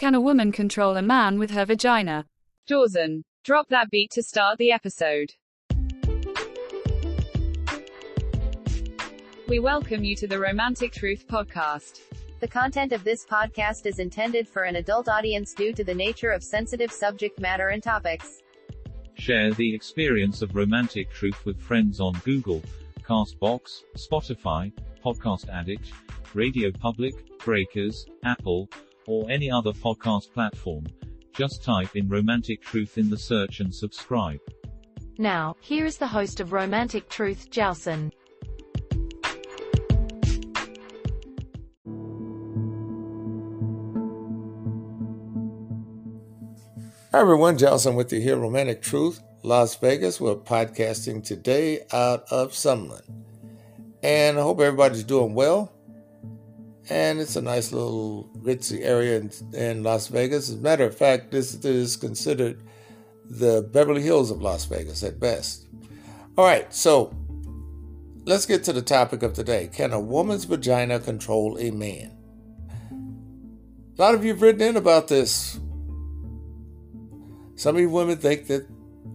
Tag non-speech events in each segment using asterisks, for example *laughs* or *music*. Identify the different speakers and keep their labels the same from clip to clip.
Speaker 1: Can a woman control a man with her vagina?
Speaker 2: Dawson, drop that beat to start the episode. We welcome you to the Romantic Truth Podcast.
Speaker 3: The content of this podcast is intended for an adult audience due to the nature of sensitive subject matter and topics.
Speaker 4: Share the experience of romantic truth with friends on Google, Castbox, Spotify, Podcast Addict, Radio Public, Breakers, Apple, or any other podcast platform. Just type in Romantic Truth in the search and subscribe.
Speaker 5: Now, here is the host of Romantic Truth, Jowson.
Speaker 6: Hi everyone, Johnson with you here, Romantic Truth, Las Vegas. We're podcasting today out of Summerlin. And I hope everybody's doing well. And it's a nice little ritzy area in, in Las Vegas. As a matter of fact, this is considered the Beverly Hills of Las Vegas at best. All right, so let's get to the topic of today. Can a woman's vagina control a man? A lot of you have written in about this some of you women think that,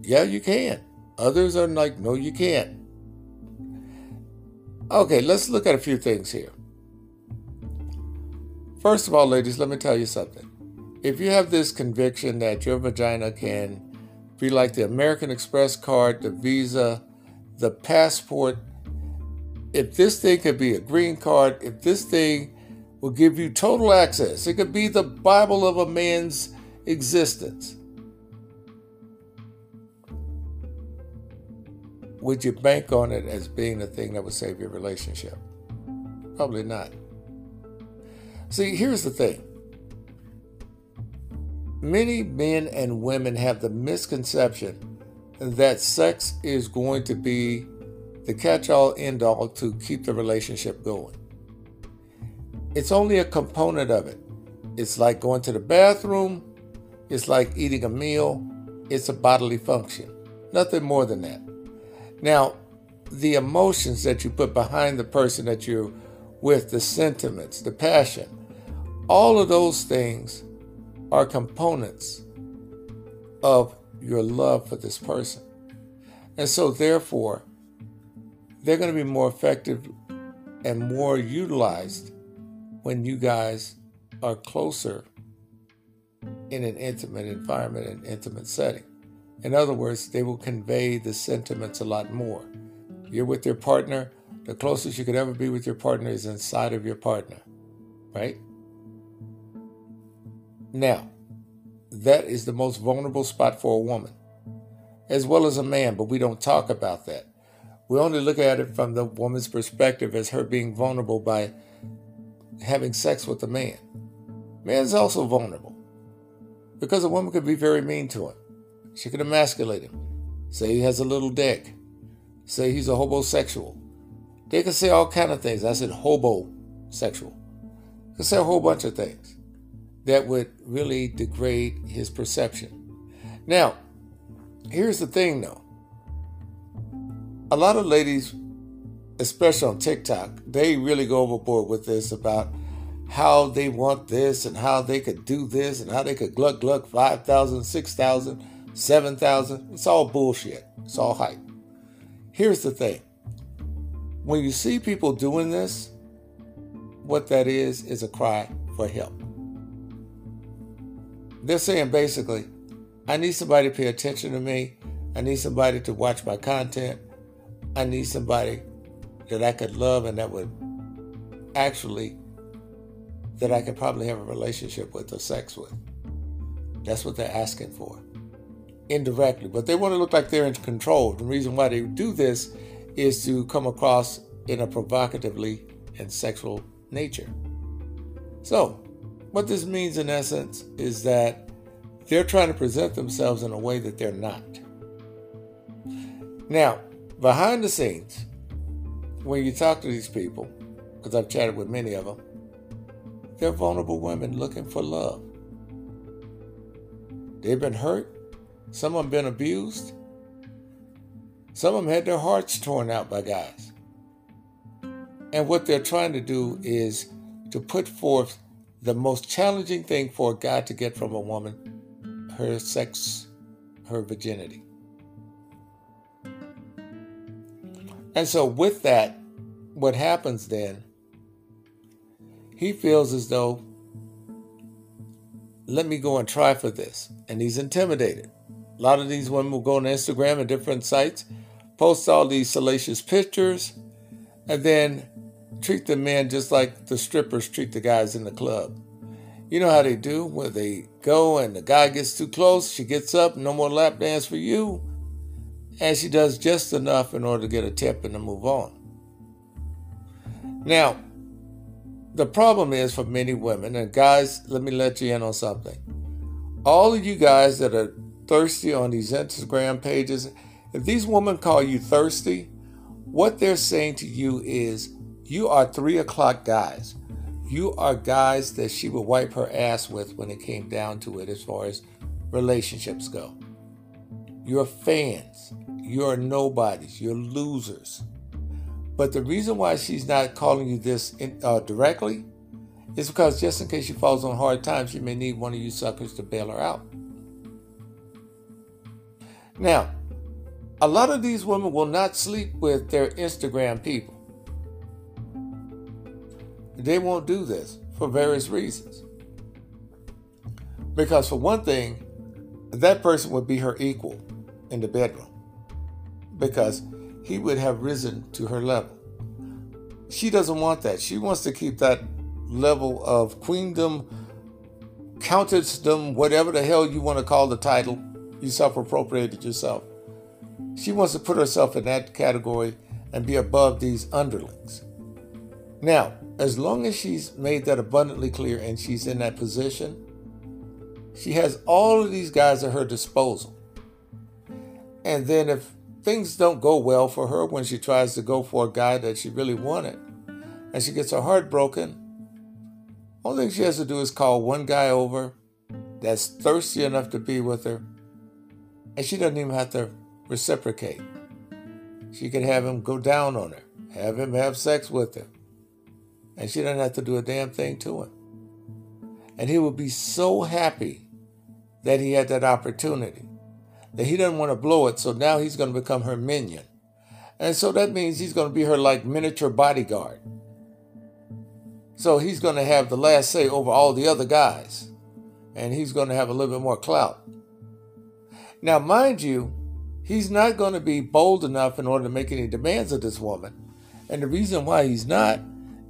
Speaker 6: yeah, you can. Others are like, no, you can't. Okay, let's look at a few things here. First of all, ladies, let me tell you something. If you have this conviction that your vagina can be like the American Express card, the Visa, the passport, if this thing could be a green card, if this thing will give you total access, it could be the Bible of a man's existence. Would you bank on it as being the thing that would save your relationship? Probably not. See, here's the thing many men and women have the misconception that sex is going to be the catch all end all to keep the relationship going. It's only a component of it. It's like going to the bathroom, it's like eating a meal, it's a bodily function. Nothing more than that. Now, the emotions that you put behind the person that you're with, the sentiments, the passion, all of those things are components of your love for this person. And so, therefore, they're going to be more effective and more utilized when you guys are closer in an intimate environment, an intimate setting. In other words, they will convey the sentiments a lot more. You're with your partner, the closest you could ever be with your partner is inside of your partner, right? Now, that is the most vulnerable spot for a woman, as well as a man, but we don't talk about that. We only look at it from the woman's perspective as her being vulnerable by having sex with a man. Man's also vulnerable because a woman could be very mean to him. She could emasculate him. Say he has a little dick. Say he's a homosexual. They could say all kind of things. I said homosexual. They could say a whole bunch of things that would really degrade his perception. Now, here's the thing though. A lot of ladies, especially on TikTok, they really go overboard with this about how they want this and how they could do this and how they could gluck gluck 5,000, 6,000 7,000. It's all bullshit. It's all hype. Here's the thing when you see people doing this, what that is, is a cry for help. They're saying basically, I need somebody to pay attention to me. I need somebody to watch my content. I need somebody that I could love and that would actually, that I could probably have a relationship with or sex with. That's what they're asking for indirectly, but they want to look like they're in control. The reason why they do this is to come across in a provocatively and sexual nature. So, what this means in essence is that they're trying to present themselves in a way that they're not. Now, behind the scenes, when you talk to these people, because I've chatted with many of them, they're vulnerable women looking for love. They've been hurt, some of them been abused. Some of them had their hearts torn out by guys. And what they're trying to do is to put forth the most challenging thing for a guy to get from a woman her sex, her virginity. And so, with that, what happens then, he feels as though, let me go and try for this. And he's intimidated. A lot of these women will go on Instagram and different sites, post all these salacious pictures, and then treat the men just like the strippers treat the guys in the club. You know how they do when they go and the guy gets too close, she gets up, no more lap dance for you, and she does just enough in order to get a tip and to move on. Now, the problem is for many women, and guys, let me let you in on something. All of you guys that are thirsty on these Instagram pages, if these women call you thirsty, what they're saying to you is you are three o'clock guys. You are guys that she would wipe her ass with when it came down to it as far as relationships go. You're fans. You're nobodies. You're losers. But the reason why she's not calling you this in, uh, directly is because just in case she falls on hard times, she may need one of you suckers to bail her out. Now, a lot of these women will not sleep with their Instagram people. They won't do this for various reasons. Because, for one thing, that person would be her equal in the bedroom because he would have risen to her level. She doesn't want that. She wants to keep that level of queendom, countessdom, whatever the hell you want to call the title. You self appropriated yourself. She wants to put herself in that category and be above these underlings. Now, as long as she's made that abundantly clear and she's in that position, she has all of these guys at her disposal. And then if things don't go well for her when she tries to go for a guy that she really wanted and she gets her heart broken, only thing she has to do is call one guy over that's thirsty enough to be with her, and she doesn't even have to reciprocate. She can have him go down on her, have him have sex with her, and she doesn't have to do a damn thing to him. And he will be so happy that he had that opportunity that he doesn't want to blow it, so now he's going to become her minion. And so that means he's going to be her like miniature bodyguard. So he's going to have the last say over all the other guys, and he's going to have a little bit more clout. Now, mind you, he's not going to be bold enough in order to make any demands of this woman. And the reason why he's not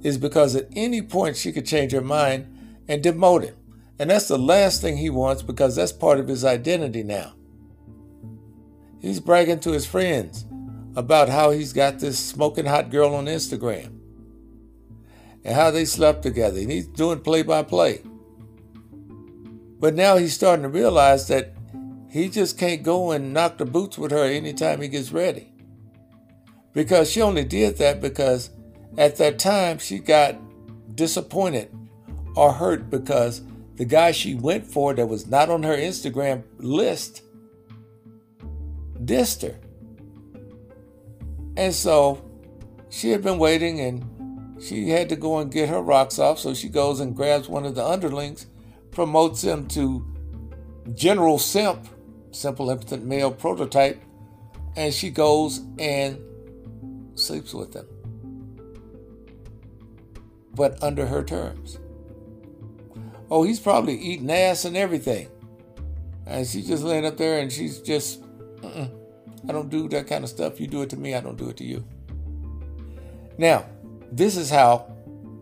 Speaker 6: is because at any point she could change her mind and demote him. And that's the last thing he wants because that's part of his identity now. He's bragging to his friends about how he's got this smoking hot girl on Instagram and how they slept together. And he's doing play by play. But now he's starting to realize that he just can't go and knock the boots with her anytime he gets ready. Because she only did that because at that time she got disappointed or hurt because the guy she went for that was not on her Instagram list dissed her. And so she had been waiting and she had to go and get her rocks off. So she goes and grabs one of the underlings, promotes him to General Simp, simple impotent male prototype, and she goes and sleeps with him. But under her terms. Oh, he's probably eating ass and everything. And she's just laying up there and she's just, I don't do that kind of stuff. You do it to me, I don't do it to you. Now, this is how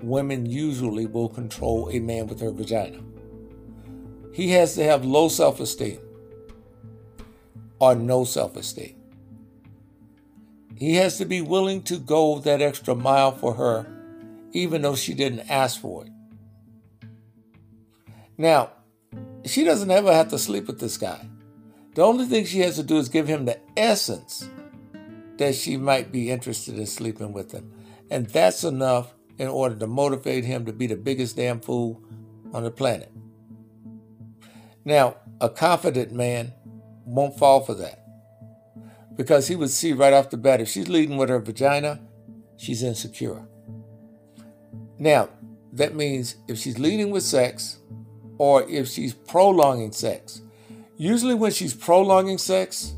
Speaker 6: women usually will control a man with her vagina. He has to have low self esteem or no self esteem. He has to be willing to go that extra mile for her, even though she didn't ask for it. Now, she doesn't ever have to sleep with this guy. The only thing she has to do is give him the essence that she might be interested in sleeping with him. And that's enough in order to motivate him to be the biggest damn fool on the planet. Now, a confident man won't fall for that because he would see right off the bat if she's leading with her vagina, she's insecure. Now, that means if she's leading with sex or if she's prolonging sex. Usually, when she's prolonging sex,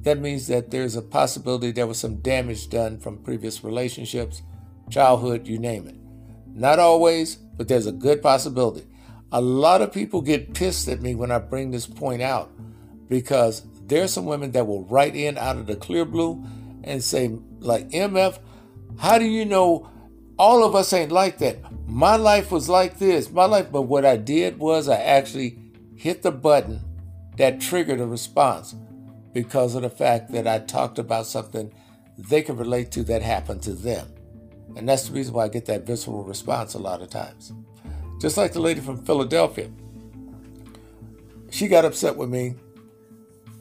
Speaker 6: that means that there's a possibility there was some damage done from previous relationships, childhood, you name it. Not always, but there's a good possibility. A lot of people get pissed at me when I bring this point out because there's some women that will write in out of the clear blue and say, like, MF, how do you know all of us ain't like that? My life was like this, my life, but what I did was I actually hit the button that triggered a response because of the fact that I talked about something they could relate to that happened to them. And that's the reason why I get that visceral response a lot of times. Just like the lady from Philadelphia. She got upset with me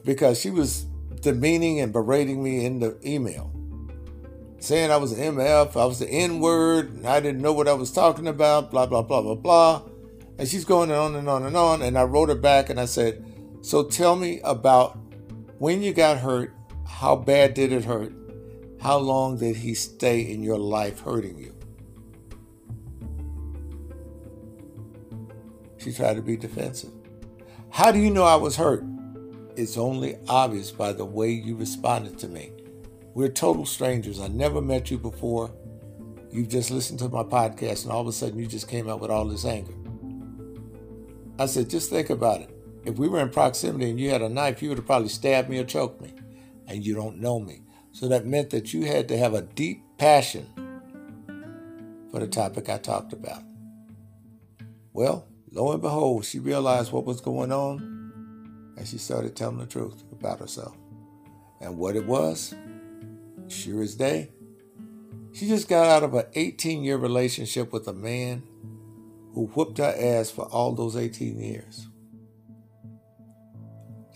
Speaker 6: because she was demeaning and berating me in the email, saying I was an MF, I was the N word, and I didn't know what I was talking about, blah, blah, blah, blah, blah. And she's going on and on and on. And I wrote her back and I said, So tell me about when you got hurt, how bad did it hurt? How long did he stay in your life hurting you? She tried to be defensive. How do you know I was hurt? It's only obvious by the way you responded to me. We're total strangers. I never met you before. You've just listened to my podcast, and all of a sudden you just came out with all this anger. I said, just think about it. If we were in proximity and you had a knife, you would have probably stabbed me or choked me, and you don't know me. So that meant that you had to have a deep passion for the topic I talked about. Well, lo and behold, she realized what was going on, and she started telling the truth about herself. And what it was, sure as day, she just got out of an 18 year relationship with a man who whooped her ass for all those 18 years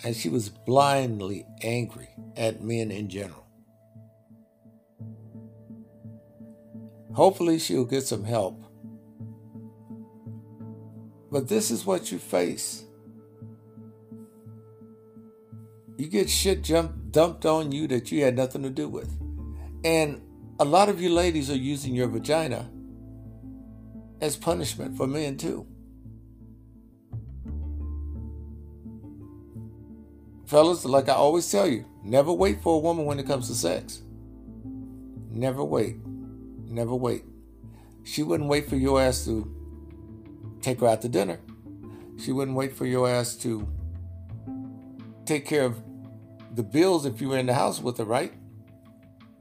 Speaker 6: and she was blindly angry at men in general. Hopefully, she'll get some help. But this is what you face. You get shit jumped, dumped on you that you had nothing to do with. And a lot of you ladies are using your vagina as punishment for men, too. Fellas, like I always tell you, never wait for a woman when it comes to sex. Never wait. Never wait. She wouldn't wait for your ass to take her out to dinner. She wouldn't wait for your ass to take care of the bills if you were in the house with her, right?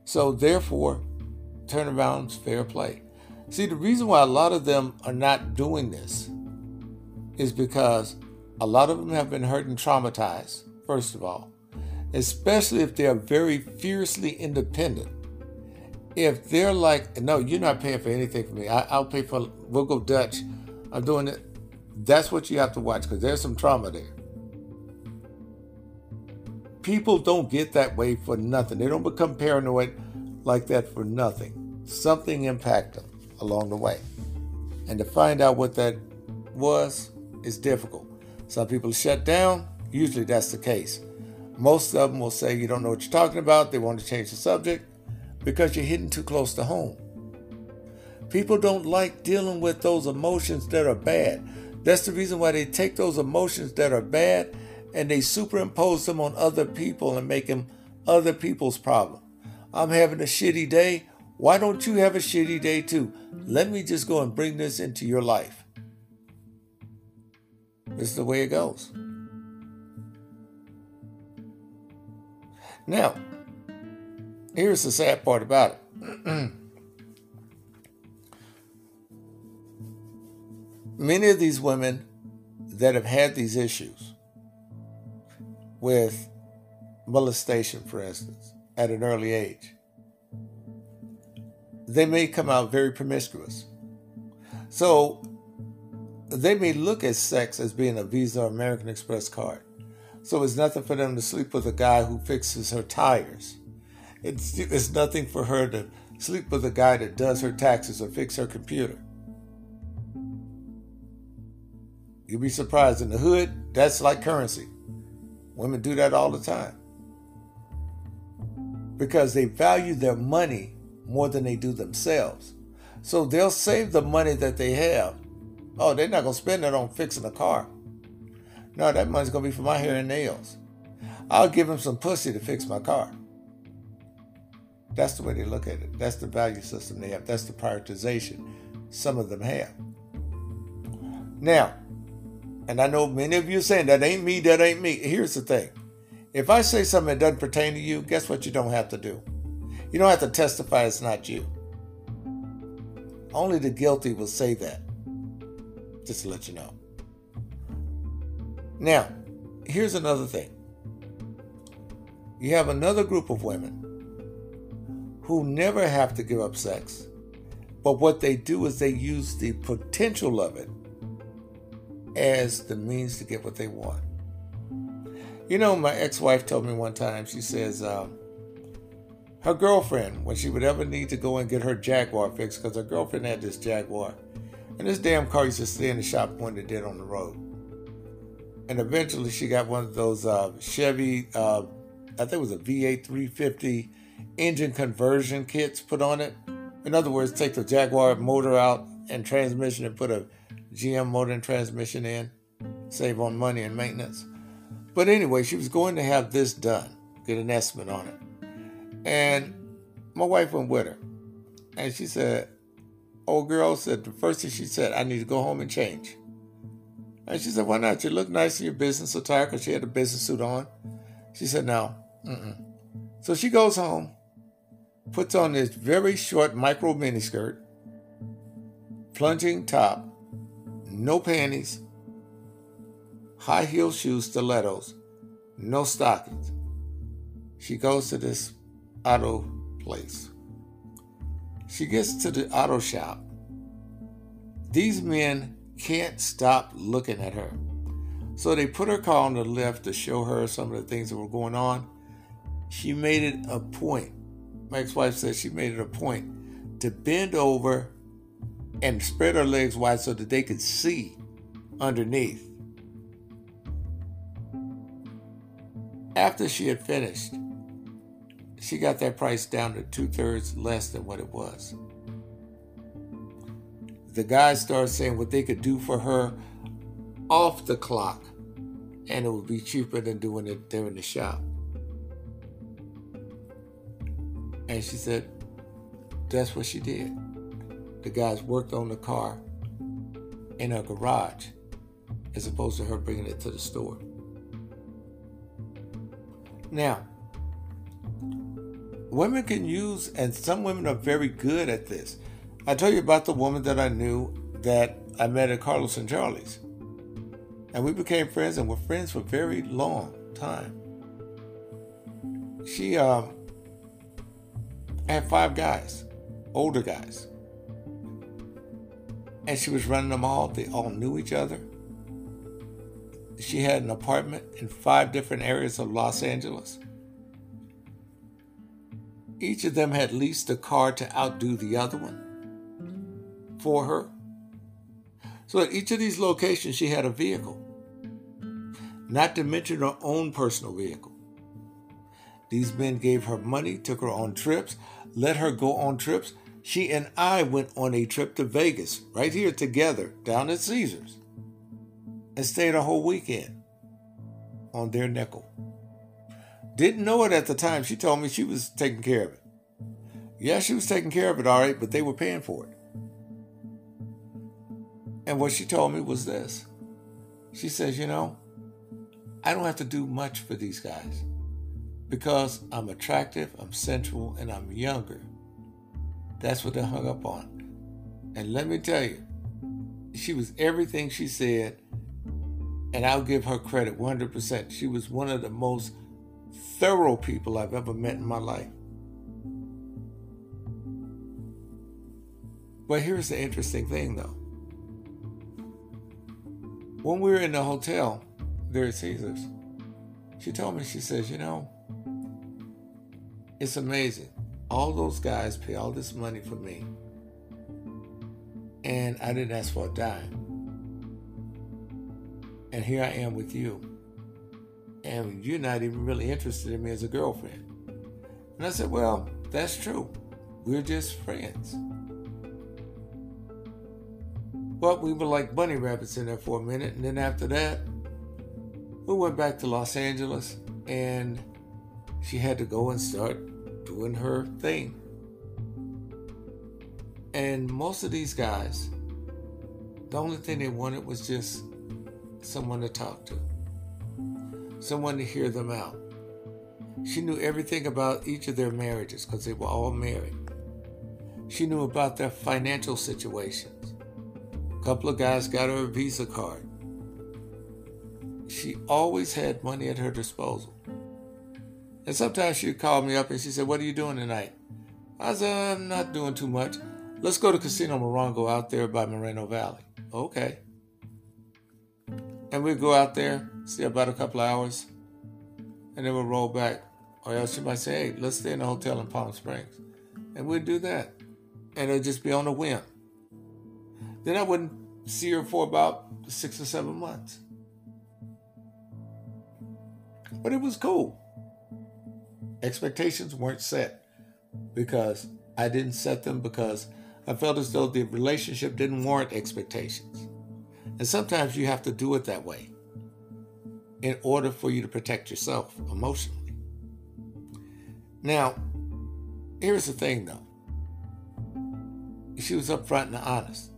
Speaker 6: So therefore, turnaround's fair play. See, the reason why a lot of them are not doing this is because a lot of them have been hurt and traumatized first of all, especially if they're very fiercely independent. If they're like, no, you're not paying for anything for me, I, will pay for, we'll go Dutch, I'm doing it. That's what you have to watch because there's some trauma there. People don't get that way for nothing. They don't become paranoid like that for nothing. Something impacted them along the way. And to find out what that was is difficult. Some people shut down, Usually that's the case. Most of them will say you don't know what you're talking about, they want to change the subject because you're hitting too close to home. People don't like dealing with those emotions that are bad. That's the reason why they take those emotions that are bad and they superimpose them on other people and make them other people's problem. I'm having a shitty day. Why don't you have a shitty day too? Let me just go and bring this into your life. This is the way it goes. Now, here's the sad part about it. *clears throat* Many of these women that have had these issues with molestation, for instance, at an early age, they may come out very promiscuous. So they may look at sex as being a Visa or American Express card. So it's nothing for them to sleep with a guy who fixes her tires. It's, it's nothing for her to sleep with a guy that does her taxes or fix her computer. You'd be surprised in the hood, that's like currency. Women do that all the time. Because they value their money more than they do themselves. So they'll save the money that they have. Oh, they're not going to spend it on fixing a car. No, that money's going to be for my hair and nails. I'll give them some pussy to fix my car. That's the way they look at it. That's the value system they have. That's the prioritization some of them have. Now, and I know many of you saying that ain't me, that ain't me. Here's the thing. If I say something that doesn't pertain to you, guess what you don't have to do? You don't have to testify it's not you. Only the guilty will say that. Just to let you know. Now, here's another thing. You have another group of women who never have to give up sex, but what they do is they use the potential of it as the means to get what they want. You know, my ex wife told me one time, she says, um, her girlfriend, when she would ever need to go and get her Jaguar fixed, because her girlfriend had this Jaguar, and this damn car used to stay in the shop when dead on the road. And eventually she got one of those uh, Chevy, uh, I think it was a V8 350 engine conversion kits put on it. In other words, take the Jaguar motor out and transmission and put a GM motor and transmission in, save on money and maintenance. But anyway, she was going to have this done, get an estimate on it. And my wife went with her. And she said, Old girl said, the first thing she said, I need to go home and change. And she said, Why not? You look nice in your business attire because she had a business suit on. She said, No. Mm-mm. So she goes home, puts on this very short micro miniskirt, plunging top, no panties, high heel shoes, stilettos, no stockings. She goes to this auto place. She gets to the auto shop. These men can't stop looking at her. So they put her car on the lift to show her some of the things that were going on. She made it a point. My ex wife said she made it a point to bend over and spread her legs wide so that they could see underneath. After she had finished, she got that price down to two thirds less than what it was. The guys started saying what they could do for her off the clock, and it would be cheaper than doing it there in the shop. And she said, that's what she did. The guys worked on the car in her garage as opposed to her bringing it to the store. Now, women can use, and some women are very good at this. I told you about the woman that I knew that I met at Carlos and Charlie's. And we became friends and were friends for a very long time. She um, had five guys, older guys. And she was running them all. They all knew each other. She had an apartment in five different areas of Los Angeles. Each of them had leased a car to outdo the other one for her. So at each of these locations, she had a vehicle, not to mention her own personal vehicle. These men gave her money, took her on trips, let her go on trips. She and I went on a trip to Vegas, right here together, down at Caesars, and stayed a whole weekend on their nickel. Didn't know it at the time. She told me she was taking care of it. Yeah, she was taking care of it all right, but they were paying for it. And what she told me was this She says, You know, I don't have to do much for these guys because I'm attractive, I'm sensual, and I'm younger. That's what they hung up on. And let me tell you, she was everything she said, and I'll give her credit 100%. She was one of the most thorough people I've ever met in my life. But here's the interesting thing though. When we were in the hotel there at Caesars, she told me, she says, you know, it's amazing. All those guys pay all this money for me. And I didn't ask for a dime. And here I am with you and you're not even really interested in me as a girlfriend. And I said, Well, that's true. We're just friends. Well, we were like bunny rabbits in there for a minute, and then after that, we went back to Los Angeles, and she had to go and start doing her thing. And most of these guys, the only thing they wanted was just someone to talk to, someone to hear them out. She knew everything about each of their marriages because they were all married. She knew about their financial situations. A couple of guys got her a Visa card. She always had money at her disposal. And sometimes she'd call me up and she said, What are you doing tonight? I said, I'm not doing too much. Let's go to Casino Morongo out there by Moreno Valley. Okay. And we'd go out there, stay about a couple hours, and then we'll roll back. Or else she might say, Hey, let's stay in a hotel in Palm Springs. And we'd do that. And it'd just be on a whim. Then I wouldn't see her for about six or seven months. But it was cool expectations weren't set because I didn't set them because I felt as though the relationship didn't warrant expectations. And sometimes you have to do it that way in order for you to protect yourself emotionally. Now, here's the thing though she was upfront and honest.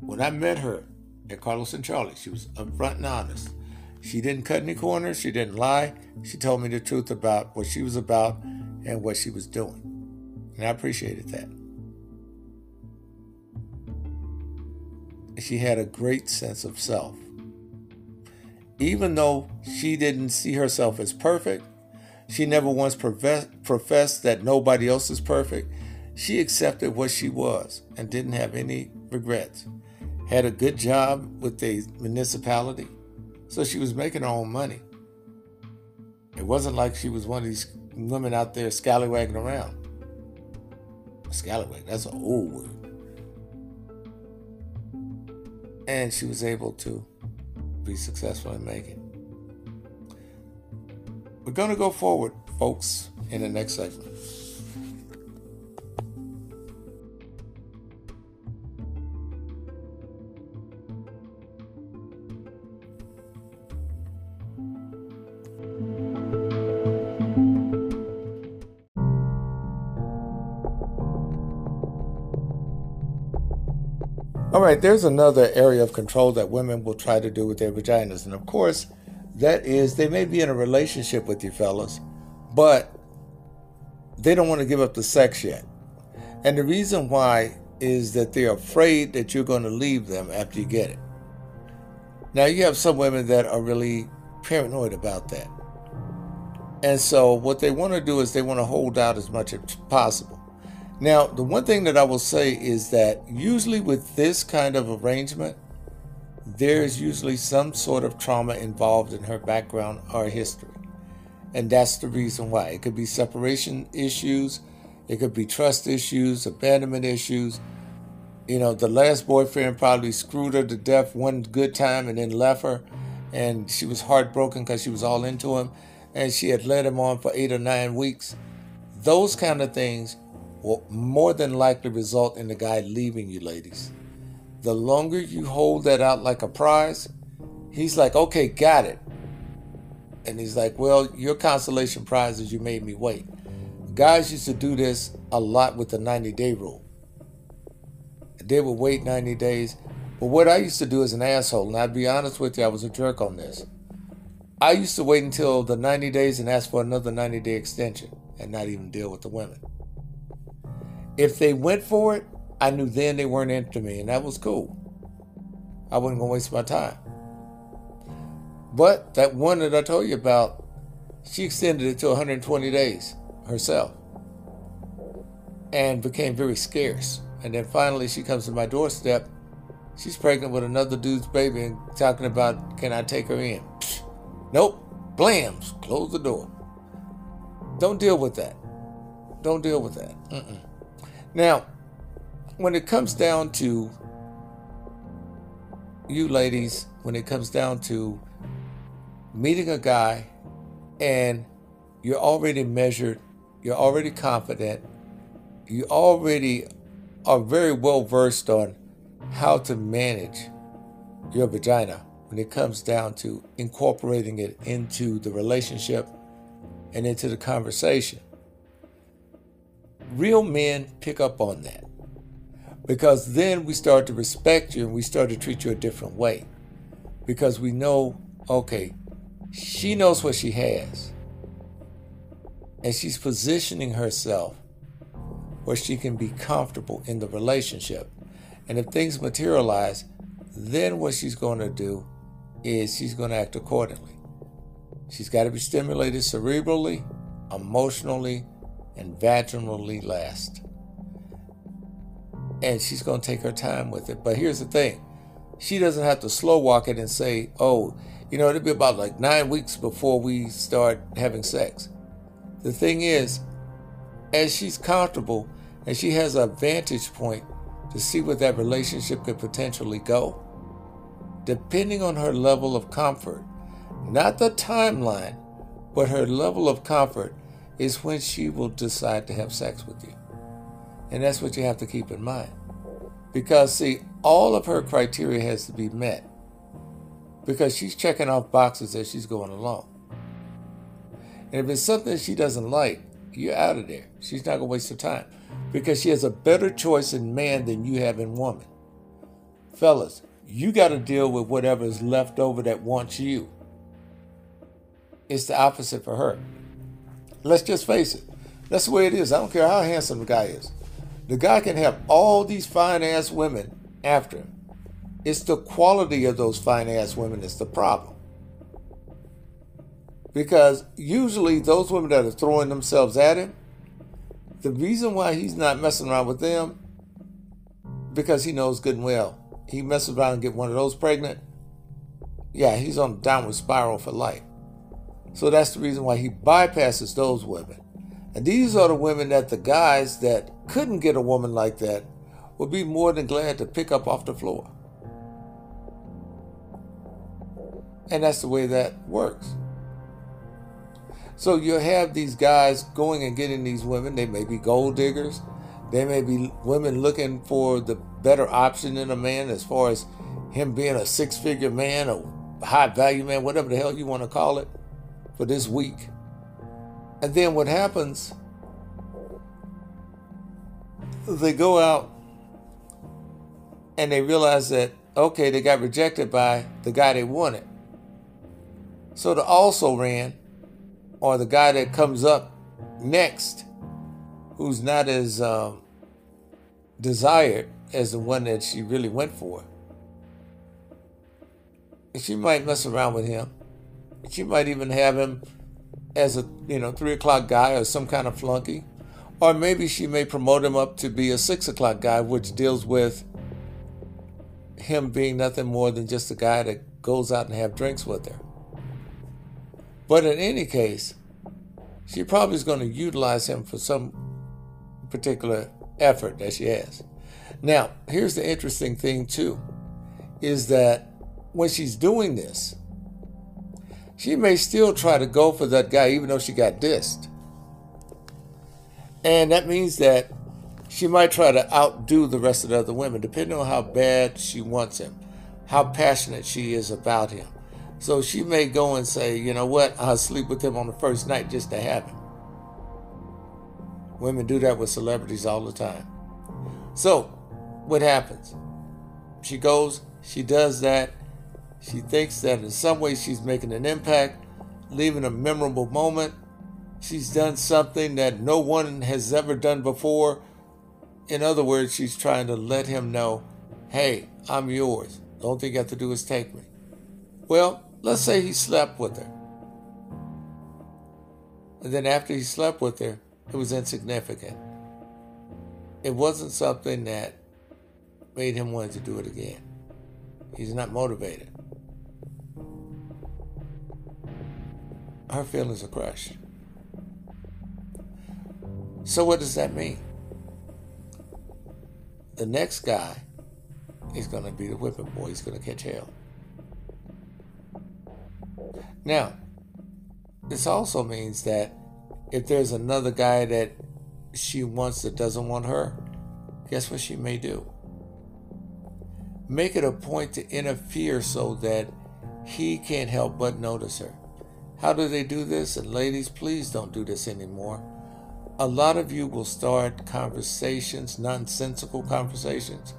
Speaker 6: When I met her at Carlos and Charlie, she was upfront and honest. She didn't cut any corners, she didn't lie. She told me the truth about what she was about and what she was doing. And I appreciated that. She had a great sense of self. Even though she didn't see herself as perfect, she never once professed that nobody else is perfect. She accepted what she was and didn't have any regrets. Had a good job with the municipality, so she was making her own money. It wasn't like she was one of these women out there scallywagging around. Scallywag, that's an old word. And she was able to be successful in making. We're going to go forward, folks, in the next segment. All right, there's another area of control that women will try to do with their vaginas. And of course, that is they may be in a relationship with you fellas, but they don't want to give up the sex yet. And the reason why is that they're afraid that you're going to leave them after you get it. Now, you have some women that are really paranoid about that. And so, what they want to do is they want to hold out as much as possible. Now, the one thing that I will say is that usually with this kind of arrangement, there's usually some sort of trauma involved in her background or history. And that's the reason why. It could be separation issues, it could be trust issues, abandonment issues. You know, the last boyfriend probably screwed her to death one good time and then left her. And she was heartbroken because she was all into him and she had led him on for eight or nine weeks. Those kind of things will more than likely result in the guy leaving you, ladies. The longer you hold that out like a prize, he's like, okay, got it. And he's like, well, your consolation prize is you made me wait. Guys used to do this a lot with the 90 day rule. They would wait 90 days. But what I used to do as an asshole, and I'd be honest with you, I was a jerk on this. I used to wait until the 90 days and ask for another 90 day extension and not even deal with the women. If they went for it, I knew then they weren't into me, and that was cool. I wasn't gonna waste my time. But that one that I told you about, she extended it to 120 days herself and became very scarce. And then finally she comes to my doorstep. She's pregnant with another dude's baby and talking about, can I take her in? *sniffs* Nope. Blams. Close the door. Don't deal with that. Don't deal with that. Mm-mm. Now, when it comes down to you ladies, when it comes down to meeting a guy and you're already measured, you're already confident, you already are very well versed on how to manage your vagina when it comes down to incorporating it into the relationship and into the conversation. Real men pick up on that because then we start to respect you and we start to treat you a different way because we know, okay, she knows what she has and she's positioning herself where she can be comfortable in the relationship. And if things materialize, then what she's going to do is she's going to act accordingly. She's got to be stimulated cerebrally, emotionally, and vaginally last. And she's going to take her time with it. But here's the thing she doesn't have to slow walk it and say, oh, you know, it'll be about like nine weeks before we start having sex. The thing is, as she's comfortable and she has a vantage point to see where that relationship could potentially go, depending on her level of comfort, not the timeline, but her level of comfort is when she will decide to have sex with you. And that's what you have to keep in mind. Because, see, all of her criteria has to be met because she's checking off boxes as she's going along. And if it's something she doesn't like, you're out of there. She's not going to waste her time because she has a better choice in man than you have in woman. Fellas, you got to deal with whatever is left over that wants you. It's the opposite for her. Let's just face it. That's the way it is. I don't care how handsome the guy is. The guy can have all these fine ass women after him. It's the quality of those fine ass women that's the problem. Because usually those women that are throwing themselves at him, the reason why he's not messing around with them, because he knows good and well, he messes around and get one of those pregnant, yeah, he's on a downward spiral for life. So that's the reason why he bypasses those women. And these are the women that the guys that couldn't get a woman like that would be more than glad to pick up off the floor. And that's the way that works. So you have these guys going and getting these women. They may be gold diggers. They may be women looking for the better option in a man as far as him being a six figure man or high value man, whatever the hell you want to call it, for this week. And then what happens, they go out and they realize that, okay, they got rejected by the guy they wanted. So the also ran or the guy that comes up next, who's not as um, desired as the one that she really went for. And she might mess around with him. She might even have him as a you know three o'clock guy or some kind of flunky, or maybe she may promote him up to be a six o'clock guy, which deals with him being nothing more than just a guy that goes out and have drinks with her. But in any case, she probably is going to utilize him for some particular effort that she has. Now, here's the interesting thing, too, is that when she's doing this, she may still try to go for that guy even though she got dissed. And that means that she might try to outdo the rest of the other women, depending on how bad she wants him, how passionate she is about him. So she may go and say, you know what, I'll sleep with him on the first night just to have him. Women do that with celebrities all the time. So, what happens? She goes, she does that. She thinks that in some way she's making an impact, leaving a memorable moment. She's done something that no one has ever done before. In other words, she's trying to let him know, hey, I'm yours. The only thing you have to do is take me. Well, Let's say he slept with her. And then after he slept with her, it was insignificant. It wasn't something that made him want to do it again. He's not motivated. Her feelings are crushed. So, what does that mean? The next guy is going to be the whipping boy. He's going to catch hell. Now, this also means that if there's another guy that she wants that doesn't want her, guess what she may do? Make it a point to interfere so that he can't help but notice her. How do they do this? And ladies, please don't do this anymore. A lot of you will start conversations, nonsensical conversations,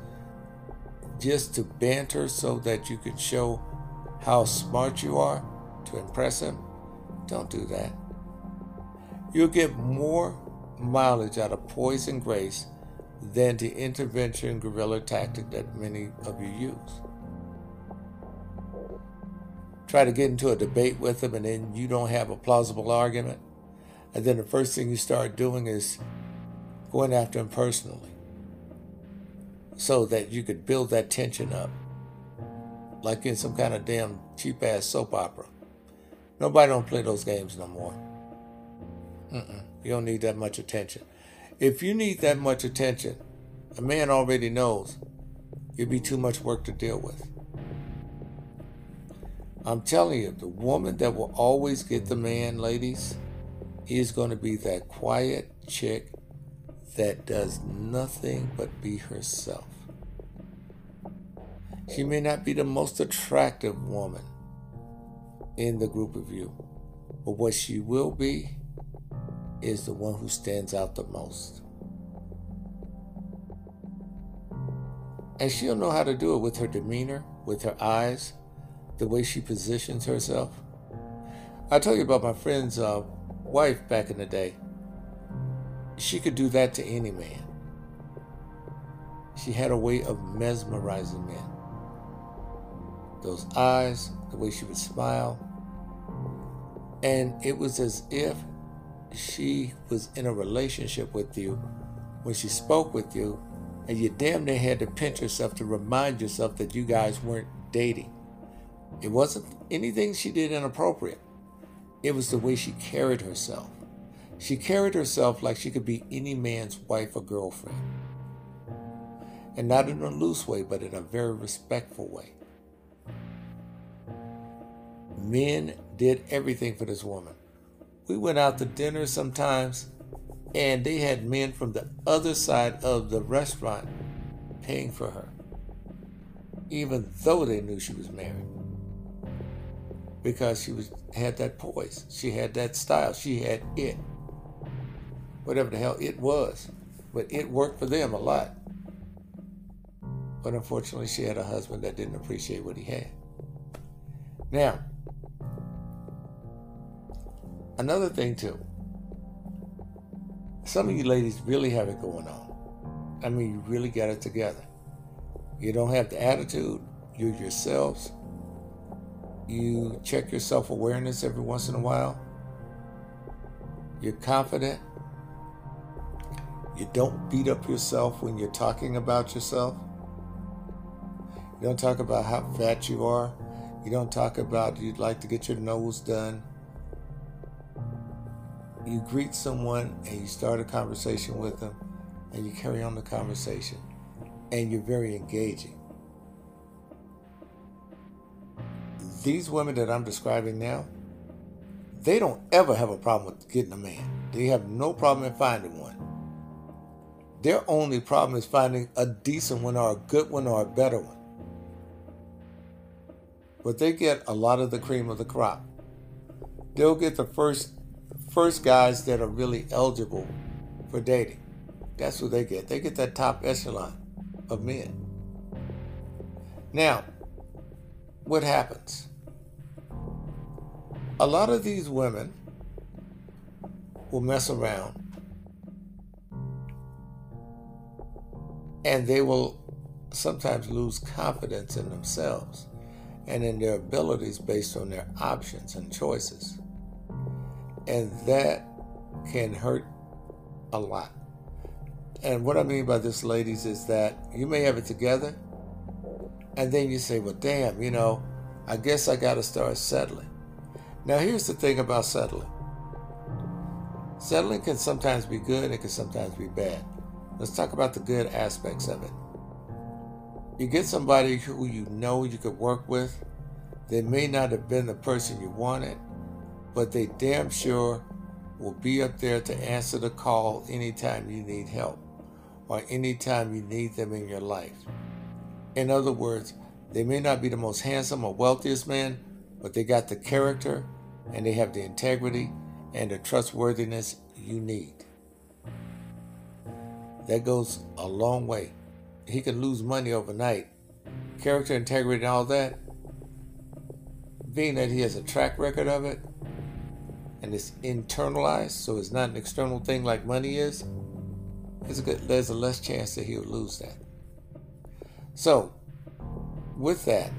Speaker 6: just to banter so that you can show how smart you are to impress him. Don't do that. You'll get more mileage out of poise and grace than the intervention guerrilla tactic that many of you use. Try to get into a debate with them and then you don't have a plausible argument. And then the first thing you start doing is going after him personally so that you could build that tension up like in some kind of damn cheap ass soap opera. Nobody don't play those games no more. Mm-mm. You don't need that much attention. If you need that much attention, a man already knows you'd be too much work to deal with. I'm telling you, the woman that will always get the man, ladies, is going to be that quiet chick that does nothing but be herself. She may not be the most attractive woman in the group of you, but what she will be is the one who stands out the most. And she'll know how to do it with her demeanor, with her eyes, the way she positions herself. I told you about my friend's uh, wife back in the day. She could do that to any man. She had a way of mesmerizing men. Those eyes, the way she would smile. And it was as if she was in a relationship with you when she spoke with you, and you damn near had to pinch yourself to remind yourself that you guys weren't dating. It wasn't anything she did inappropriate. It was the way she carried herself. She carried herself like she could be any man's wife or girlfriend. And not in a loose way, but in a very respectful way. Men did everything for this woman. We went out to dinner sometimes, and they had men from the other side of the restaurant paying for her, even though they knew she was married because she was had that poise. She had that style. She had it. Whatever the hell it was. But it worked for them a lot. But unfortunately, she had a husband that didn't appreciate what he had. Now, another thing too. Some of you ladies really have it going on. I mean, you really got it together. You don't have the attitude. You're yourselves you check your self awareness every once in a while. You're confident. You don't beat up yourself when you're talking about yourself. You don't talk about how fat you are. You don't talk about you'd like to get your nose done. You greet someone and you start a conversation with them and you carry on the conversation and you're very engaging. These women that I'm describing now, they don't ever have a problem with getting a man. They have no problem in finding one. Their only problem is finding a decent one or a good one or a better one. But they get a lot of the cream of the crop. They'll get the first first guys that are really eligible for dating. That's what they get. They get that top echelon of men. Now, what happens? A lot of these women will mess around and they will sometimes lose confidence in themselves and in their abilities based on their options and choices. And that can hurt a lot. And what I mean by this, ladies, is that you may have it together, and then you say, well, damn, you know, I guess I got to start settling. Now, here's the thing about settling settling can sometimes be good, it can sometimes be bad. Let's talk about the good aspects of it. You get somebody who you know you could work with. They may not have been the person you wanted, but they damn sure will be up there to answer the call anytime you need help or anytime you need them in your life. In other words, they may not be the most handsome or wealthiest man, but they got the character and they have the integrity and the trustworthiness you need. That goes a long way. He can lose money overnight. Character, integrity, and all that, being that he has a track record of it and it's internalized, so it's not an external thing like money is, there's a, good, there's a less chance that he'll lose that. So, with that,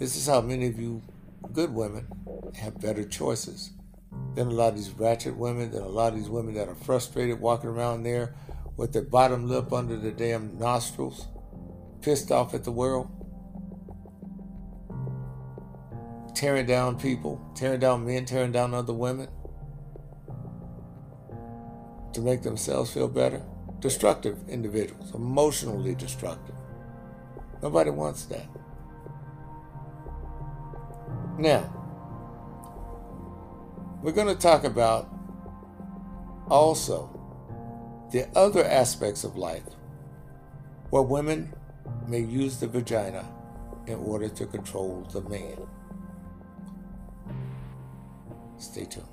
Speaker 6: this is how many of you good women have better choices than a lot of these ratchet women, than a lot of these women that are frustrated walking around there with their bottom lip under the damn nostrils, pissed off at the world, tearing down people, tearing down men, tearing down other women to make themselves feel better. Destructive individuals, emotionally destructive. Nobody wants that. Now, we're going to talk about also the other aspects of life where women may use the vagina in order to control the man. Stay tuned.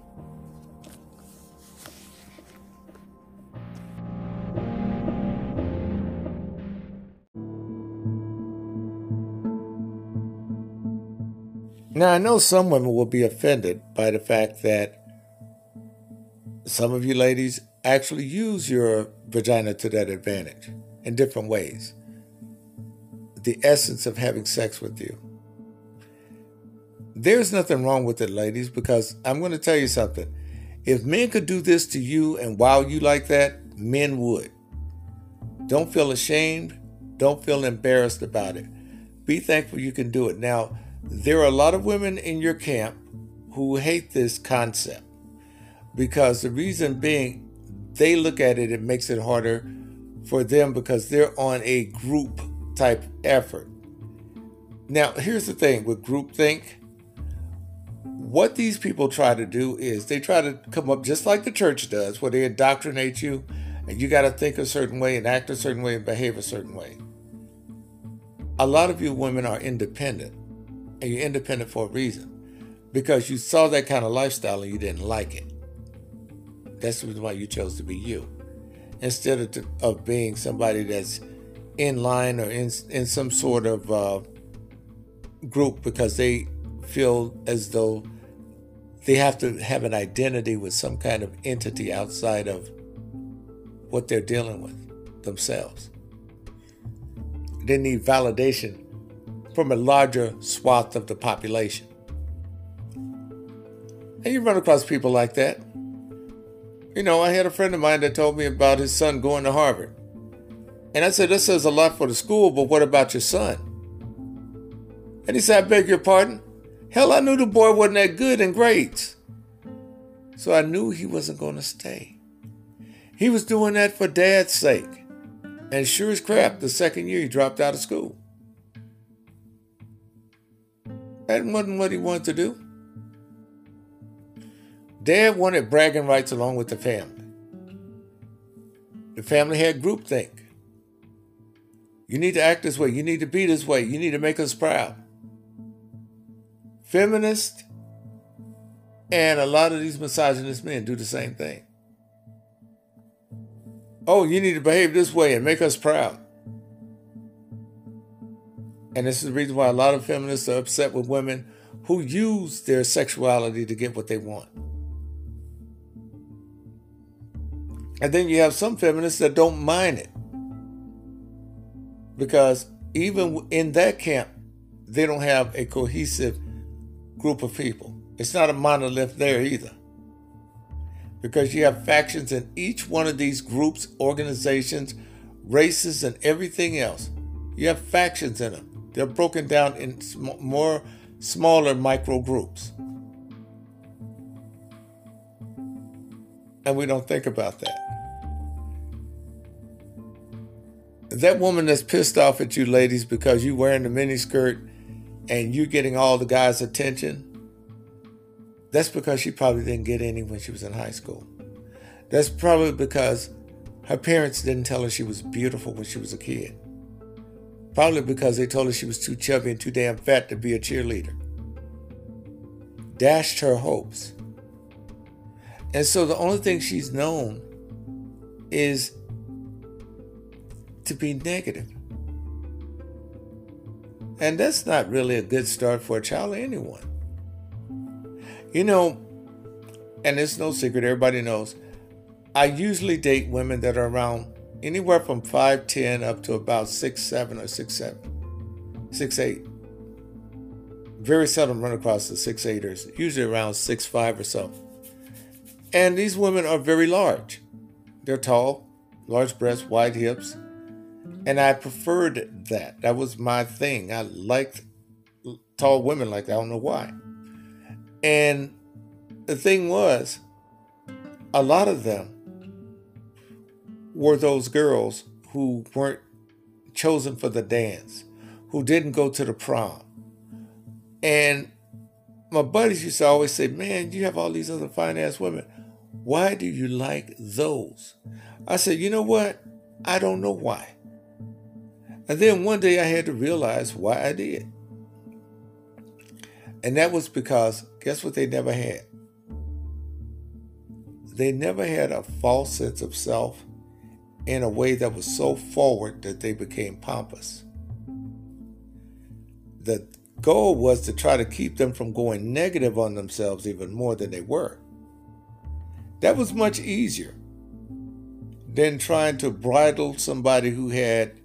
Speaker 6: Now, I know some women will be offended by the fact that some of you ladies actually use your vagina to that advantage in different ways. The essence of having sex with you. There's nothing wrong with it, ladies, because I'm going to tell you something. If men could do this to you and wow you like that, men would. Don't feel ashamed. Don't feel embarrassed about it. Be thankful you can do it. Now, there are a lot of women in your camp who hate this concept because the reason being they look at it, it makes it harder for them because they're on a group type effort. Now, here's the thing with groupthink what these people try to do is they try to come up just like the church does, where they indoctrinate you and you got to think a certain way and act a certain way and behave a certain way. A lot of you women are independent and you're independent for a reason because you saw that kind of lifestyle and you didn't like it. That's the reason why you chose to be you instead of, to, of being somebody that's in line or in, in some sort of uh, group because they feel as though they have to have an identity with some kind of entity outside of what they're dealing with themselves. They need validation from a larger swath of the population. And you run across people like that. You know, I had a friend of mine that told me about his son going to Harvard. And I said, This says a lot for the school, but what about your son? And he said, I beg your pardon? Hell, I knew the boy wasn't that good in grades. So I knew he wasn't going to stay. He was doing that for dad's sake. And sure as crap, the second year he dropped out of school. That wasn't what he wanted to do. Dad wanted bragging rights along with the family. The family had groupthink. You need to act this way. You need to be this way. You need to make us proud. Feminist and a lot of these misogynist men do the same thing. Oh, you need to behave this way and make us proud. And this is the reason why a lot of feminists are upset with women who use their sexuality to get what they want. And then you have some feminists that don't mind it. Because even in that camp, they don't have a cohesive group of people. It's not a monolith there either. Because you have factions in each one of these groups, organizations, races, and everything else. You have factions in them. They're broken down in sm- more smaller micro groups. And we don't think about that. That woman that's pissed off at you, ladies, because you wearing the miniskirt and you getting all the guys' attention, that's because she probably didn't get any when she was in high school. That's probably because her parents didn't tell her she was beautiful when she was a kid. Probably because they told her she was too chubby and too damn fat to be a cheerleader. Dashed her hopes. And so the only thing she's known is to be negative. And that's not really a good start for a child or anyone. You know, and it's no secret, everybody knows, I usually date women that are around anywhere from 5'10 up to about 6'7 or 6'7, 6'8. Very seldom run across the 6'8ers, usually around 6'5 or so. And these women are very large. They're tall, large breasts, wide hips. And I preferred that. That was my thing. I liked tall women like that. I don't know why. And the thing was, a lot of them were those girls who weren't chosen for the dance, who didn't go to the prom. And my buddies used to always say, Man, you have all these other fine ass women. Why do you like those? I said, You know what? I don't know why. And then one day I had to realize why I did. And that was because, guess what they never had? They never had a false sense of self in a way that was so forward that they became pompous. The goal was to try to keep them from going negative on themselves even more than they were. That was much easier than trying to bridle somebody who had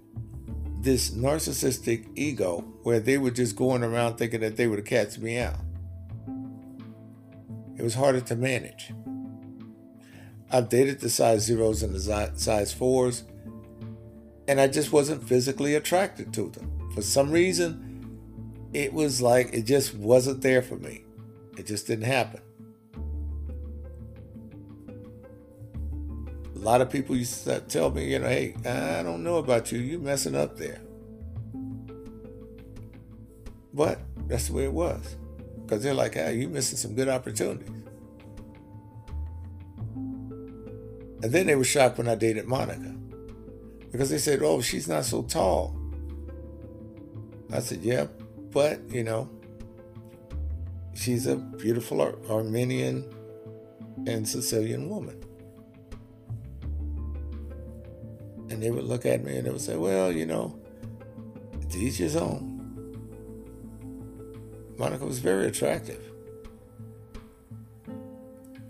Speaker 6: this narcissistic ego where they were just going around thinking that they were the cat's meow. It was harder to manage. I've dated the size zeros and the size fours, and I just wasn't physically attracted to them. For some reason, it was like it just wasn't there for me. It just didn't happen. A lot of people used to tell me, you know, hey, I don't know about you. You messing up there. But that's the way it was. Because they're like, hey, you're missing some good opportunities. And then they were shocked when I dated Monica because they said, oh, she's not so tall. I said, yeah, but, you know, she's a beautiful Ar- Armenian and Sicilian woman. And they would look at me and they would say, well, you know, to each his own. Monica was very attractive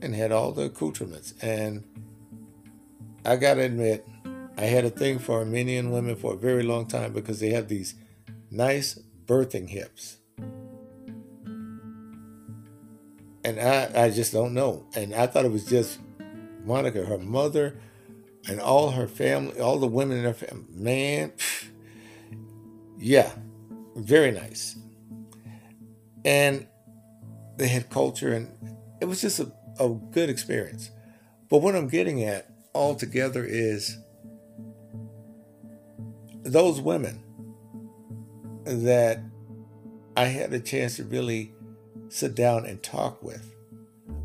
Speaker 6: and had all the accoutrements. And I gotta admit, I had a thing for Armenian women for a very long time because they have these nice birthing hips. And I, I just don't know. And I thought it was just Monica, her mother, and all her family, all the women in her family. Man, yeah, very nice. And they had culture, and it was just a, a good experience. But what I'm getting at altogether is those women that I had a chance to really sit down and talk with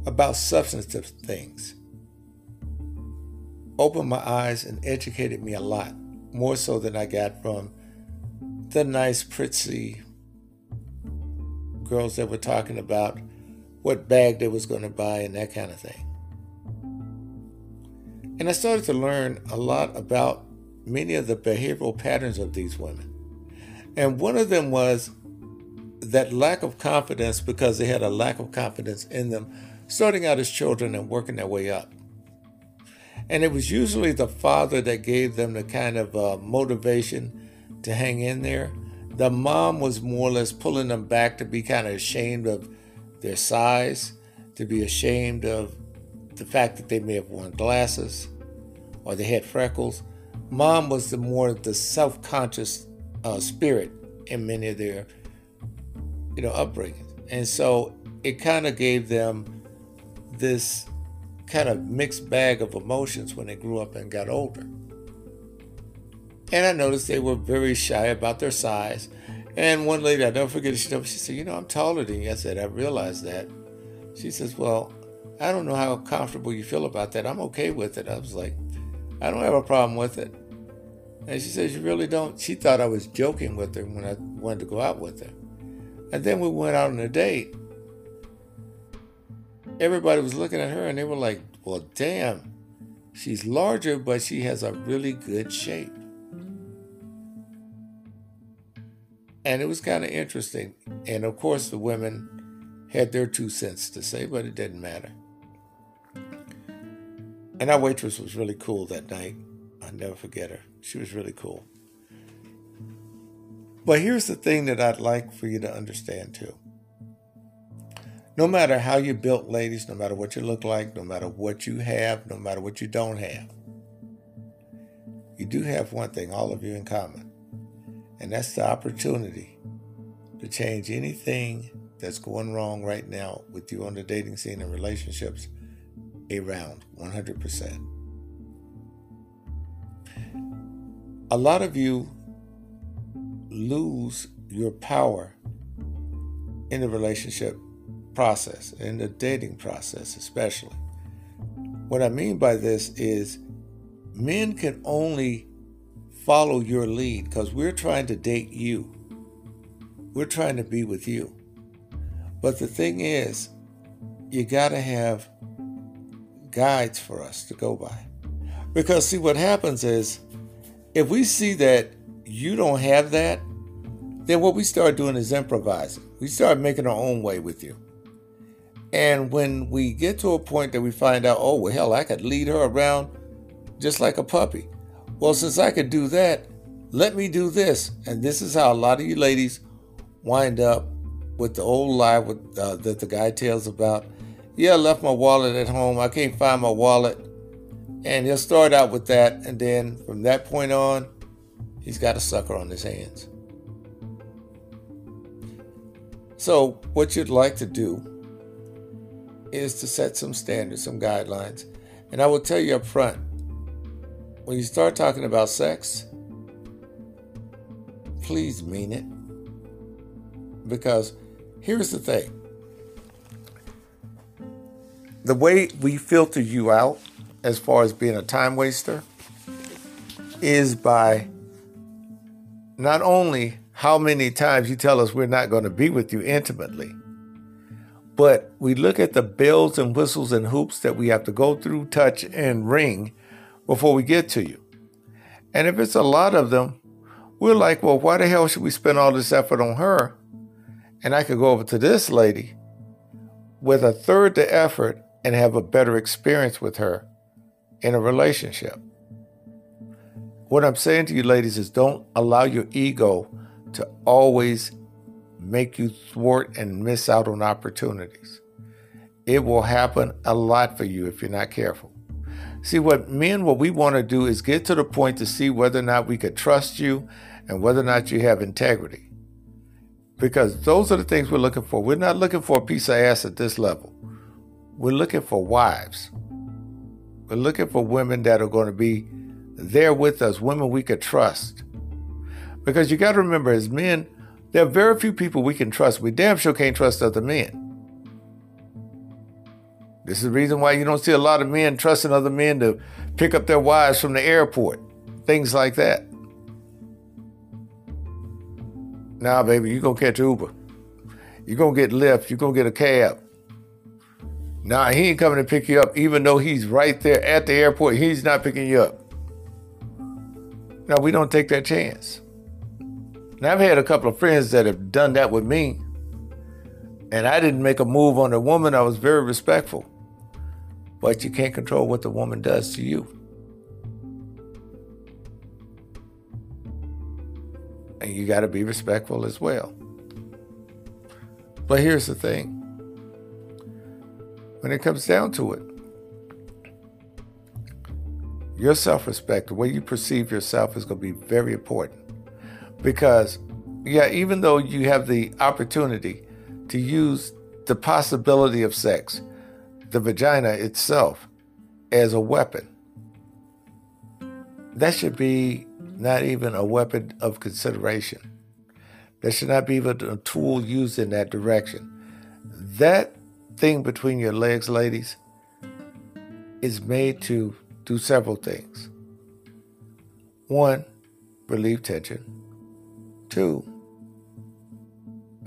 Speaker 6: about substantive things opened my eyes and educated me a lot, more so than I got from the nice, pretty girls that were talking about what bag they was going to buy and that kind of thing. And I started to learn a lot about many of the behavioral patterns of these women. And one of them was that lack of confidence because they had a lack of confidence in them starting out as children and working their way up. And it was usually the father that gave them the kind of uh, motivation to hang in there. The mom was more or less pulling them back to be kind of ashamed of their size, to be ashamed of the fact that they may have worn glasses or they had freckles. Mom was the more the self-conscious uh, spirit in many of their, you know, upbringings, and so it kind of gave them this kind of mixed bag of emotions when they grew up and got older. And I noticed they were very shy about their size. And one lady, I don't forget, she, she said, You know, I'm taller than you. I said, I realized that. She says, Well, I don't know how comfortable you feel about that. I'm okay with it. I was like, I don't have a problem with it. And she says, You really don't? She thought I was joking with her when I wanted to go out with her. And then we went out on a date. Everybody was looking at her and they were like, Well, damn, she's larger, but she has a really good shape. And it was kind of interesting. And of course, the women had their two cents to say, but it didn't matter. And our waitress was really cool that night. I'll never forget her. She was really cool. But here's the thing that I'd like for you to understand too. No matter how you built, ladies, no matter what you look like, no matter what you have, no matter what you don't have, you do have one thing, all of you in common, and that's the opportunity to change anything that's going wrong right now with you on the dating scene and relationships around 100%. A lot of you lose your power in the relationship process, in the dating process, especially. What I mean by this is men can only follow your lead because we're trying to date you. We're trying to be with you. But the thing is, you got to have guides for us to go by. Because, see, what happens is if we see that you don't have that, then what we start doing is improvising. We start making our own way with you. And when we get to a point that we find out, oh, well, hell, I could lead her around just like a puppy. Well, since I could do that, let me do this. And this is how a lot of you ladies wind up with the old lie with, uh, that the guy tells about yeah, I left my wallet at home. I can't find my wallet. And he'll start out with that. And then from that point on, he's got a sucker on his hands. So, what you'd like to do is to set some standards, some guidelines. And I will tell you up front when you start talking about sex, please mean it. Because here's the thing the way we filter you out as far as being a time waster is by not only how many times you tell us we're not going to be with you intimately, but we look at the bells and whistles and hoops that we have to go through, touch, and ring before we get to you. And if it's a lot of them, we're like, well, why the hell should we spend all this effort on her? And I could go over to this lady with a third the effort and have a better experience with her in a relationship. What I'm saying to you, ladies, is don't allow your ego to always make you thwart and miss out on opportunities. It will happen a lot for you if you're not careful. See, what men, what we want to do is get to the point to see whether or not we could trust you and whether or not you have integrity. Because those are the things we're looking for. We're not looking for a piece of ass at this level. We're looking for wives. We're looking for women that are going to be there with us, women we could trust. Because you got to remember, as men, there are very few people we can trust. We damn sure can't trust other men. This is the reason why you don't see a lot of men trusting other men to pick up their wives from the airport, things like that. Now, baby, you're going to catch Uber. You're going to get Lyft. You're going to get a cab. Nah, he ain't coming to pick you up, even though he's right there at the airport. He's not picking you up. Now, we don't take that chance. Now, I've had a couple of friends that have done that with me, and I didn't make a move on the woman. I was very respectful. But you can't control what the woman does to you. And you got to be respectful as well. But here's the thing when it comes down to it. Your self respect, the way you perceive yourself, is going to be very important. Because, yeah, even though you have the opportunity to use the possibility of sex, the vagina itself, as a weapon, that should be not even a weapon of consideration. That should not be even a tool used in that direction. That thing between your legs, ladies, is made to do several things. One, relieve tension. Two,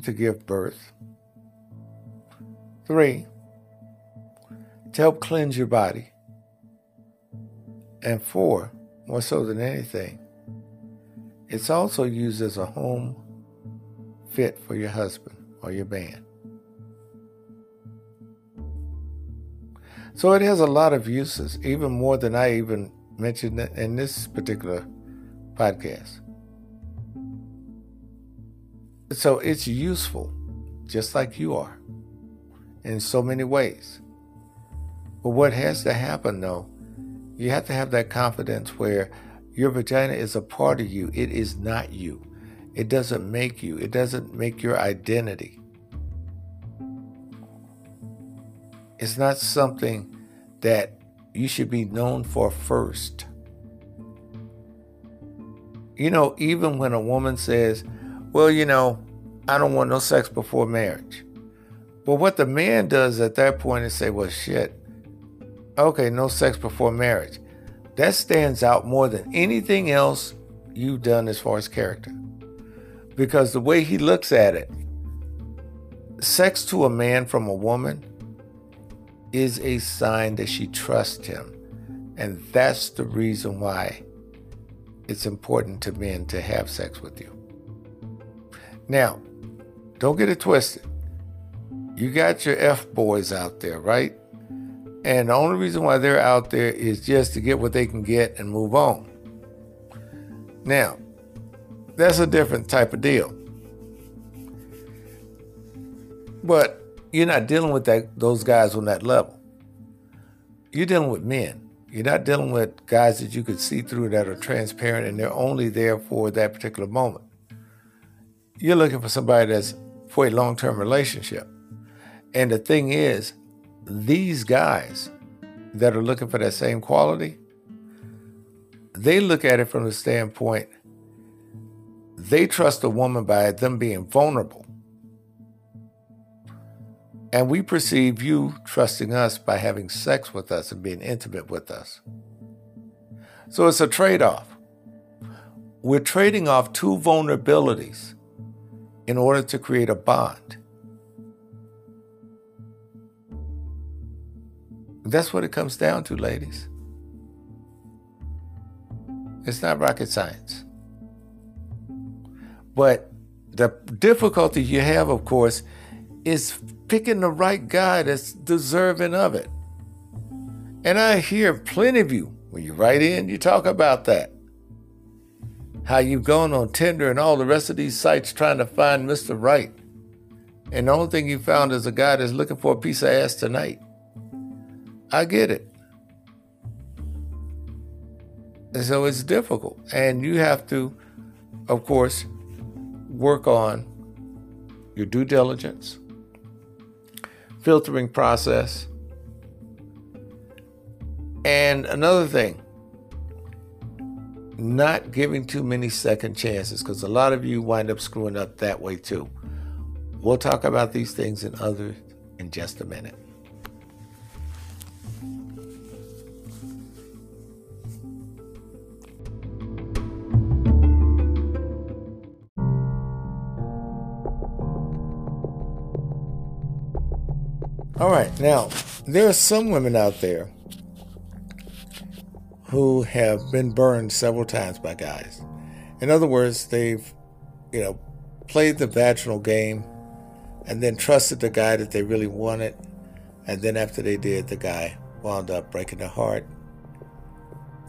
Speaker 6: to give birth. Three, to help cleanse your body. And four, more so than anything, it's also used as a home fit for your husband or your man. So it has a lot of uses, even more than I even mentioned in this particular podcast. So it's useful, just like you are, in so many ways. But what has to happen though, you have to have that confidence where your vagina is a part of you, it is not you. It doesn't make you, it doesn't make your identity. It's not something that you should be known for first. You know, even when a woman says, Well, you know, I don't want no sex before marriage. But what the man does at that point is say, Well, shit, okay, no sex before marriage. That stands out more than anything else you've done as far as character. Because the way he looks at it, sex to a man from a woman is a sign that she trusts him. And that's the reason why it's important to men to have sex with you. Now, don't get it twisted. You got your F boys out there, right? And the only reason why they're out there is just to get what they can get and move on. Now, that's a different type of deal. But you're not dealing with that those guys on that level. You're dealing with men. You're not dealing with guys that you could see through that are transparent and they're only there for that particular moment. You're looking for somebody that's for a long-term relationship. And the thing is, these guys that are looking for that same quality, they look at it from the standpoint they trust a woman by them being vulnerable. And we perceive you trusting us by having sex with us and being intimate with us. So it's a trade off. We're trading off two vulnerabilities in order to create a bond. That's what it comes down to, ladies. It's not rocket science. But the difficulty you have, of course, is picking the right guy that's deserving of it. And I hear plenty of you, when you write in, you talk about that. How you've gone on Tinder and all the rest of these sites trying to find Mr. Right. And the only thing you found is a guy that's looking for a piece of ass tonight. I get it. And so it's difficult. And you have to, of course, work on your due diligence, filtering process. And another thing, not giving too many second chances because a lot of you wind up screwing up that way too. We'll talk about these things and others in just a minute. All right, now there are some women out there who have been burned several times by guys. In other words, they've, you know, played the vaginal game and then trusted the guy that they really wanted. And then after they did, the guy wound up breaking their heart,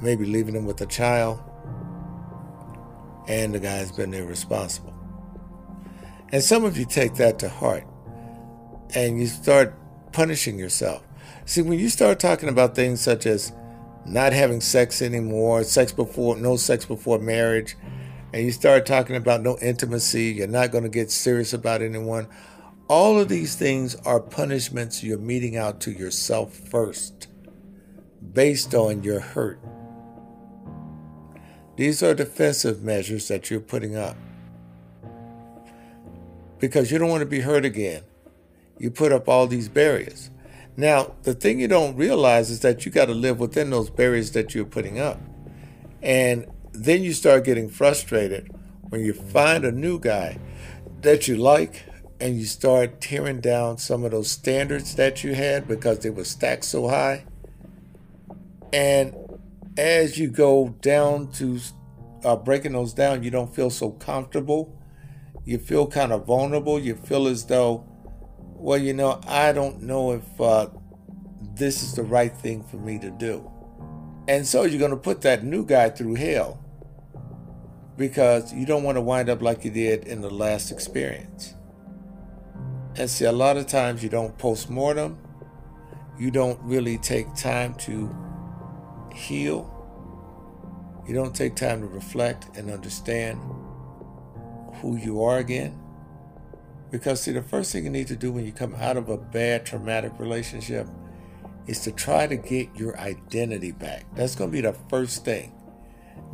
Speaker 6: maybe leaving them with a child, and the guy's been irresponsible. And some of you take that to heart and you start punishing yourself. See, when you start talking about things such as not having sex anymore, sex before, no sex before marriage, and you start talking about no intimacy, you're not going to get serious about anyone. All of these things are punishments you're meting out to yourself first, based on your hurt. These are defensive measures that you're putting up because you don't want to be hurt again you put up all these barriers. Now, the thing you don't realize is that you got to live within those barriers that you're putting up. And then you start getting frustrated when you find a new guy that you like and you start tearing down some of those standards that you had because they were stacked so high. And as you go down to uh, breaking those down, you don't feel so comfortable. You feel kind of vulnerable. You feel as though, well, you know, I don't know if uh, this is the right thing for me to do. And so you're going to put that new guy through hell because you don't want to wind up like you did in the last experience. And see, a lot of times you don't post mortem, you don't really take time to heal, you don't take time to reflect and understand who you are again. Because, see, the first thing you need to do when you come out of a bad, traumatic relationship is to try to get your identity back. That's going to be the first thing.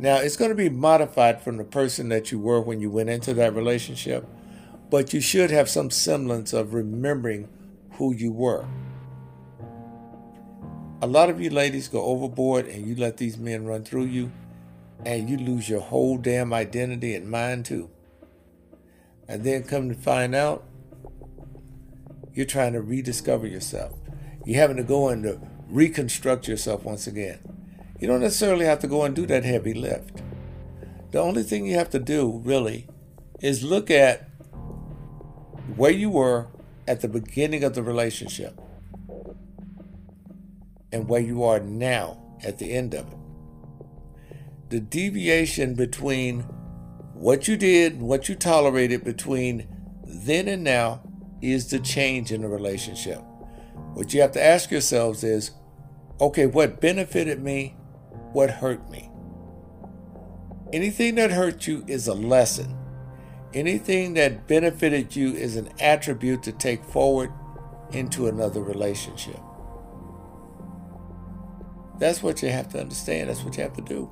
Speaker 6: Now, it's going to be modified from the person that you were when you went into that relationship but you should have some semblance of remembering who you were. A lot of you ladies go overboard and you let these men run through you, and you lose your whole damn identity and mind too. And then come to find out, you're trying to rediscover yourself. You're having to go and to reconstruct yourself once again. You don't necessarily have to go and do that heavy lift. The only thing you have to do, really, is look at where you were at the beginning of the relationship and where you are now at the end of it. The deviation between what you did and what you tolerated between then and now is the change in the relationship. What you have to ask yourselves is okay, what benefited me? What hurt me? Anything that hurt you is a lesson. Anything that benefited you is an attribute to take forward into another relationship. That's what you have to understand. That's what you have to do.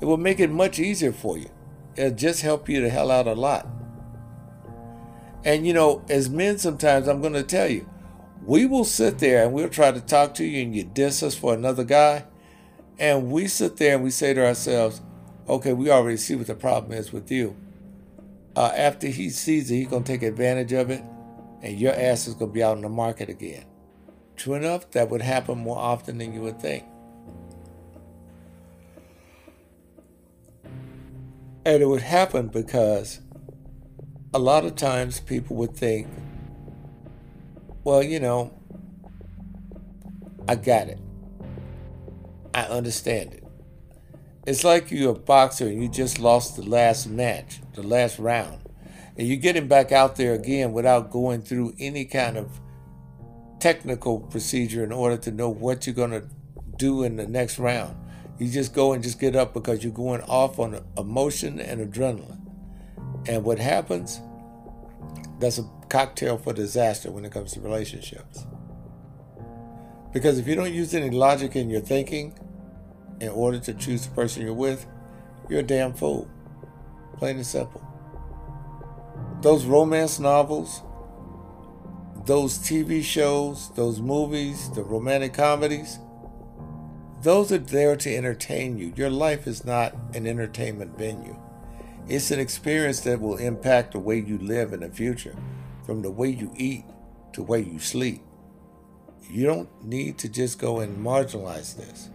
Speaker 6: It will make it much easier for you. It'll just help you to hell out a lot. And you know, as men, sometimes I'm going to tell you, we will sit there and we'll try to talk to you and you diss us for another guy. And we sit there and we say to ourselves, okay, we already see what the problem is with you uh, after he sees it, he's going to take advantage of it, and your ass is going to be out in the market again. True enough, that would happen more often than you would think. And it would happen because a lot of times people would think, well, you know, I got it. I understand it. It's like you're a boxer and you just lost the last match, the last round, and you're getting back out there again without going through any kind of technical procedure in order to know what you're going to do in the next round. You just go and just get up because you're going off on emotion and adrenaline. And what happens? That's a cocktail for disaster when it comes to relationships. Because if you don't use any logic in your thinking, in order to choose the person you're with, you're a damn fool. Plain and simple. Those romance novels, those TV shows, those movies, the romantic comedies, those are there to entertain you. Your life is not an entertainment venue. It's an experience that will impact the way you live in the future, from the way you eat to the way you sleep. You don't need to just go and marginalize this.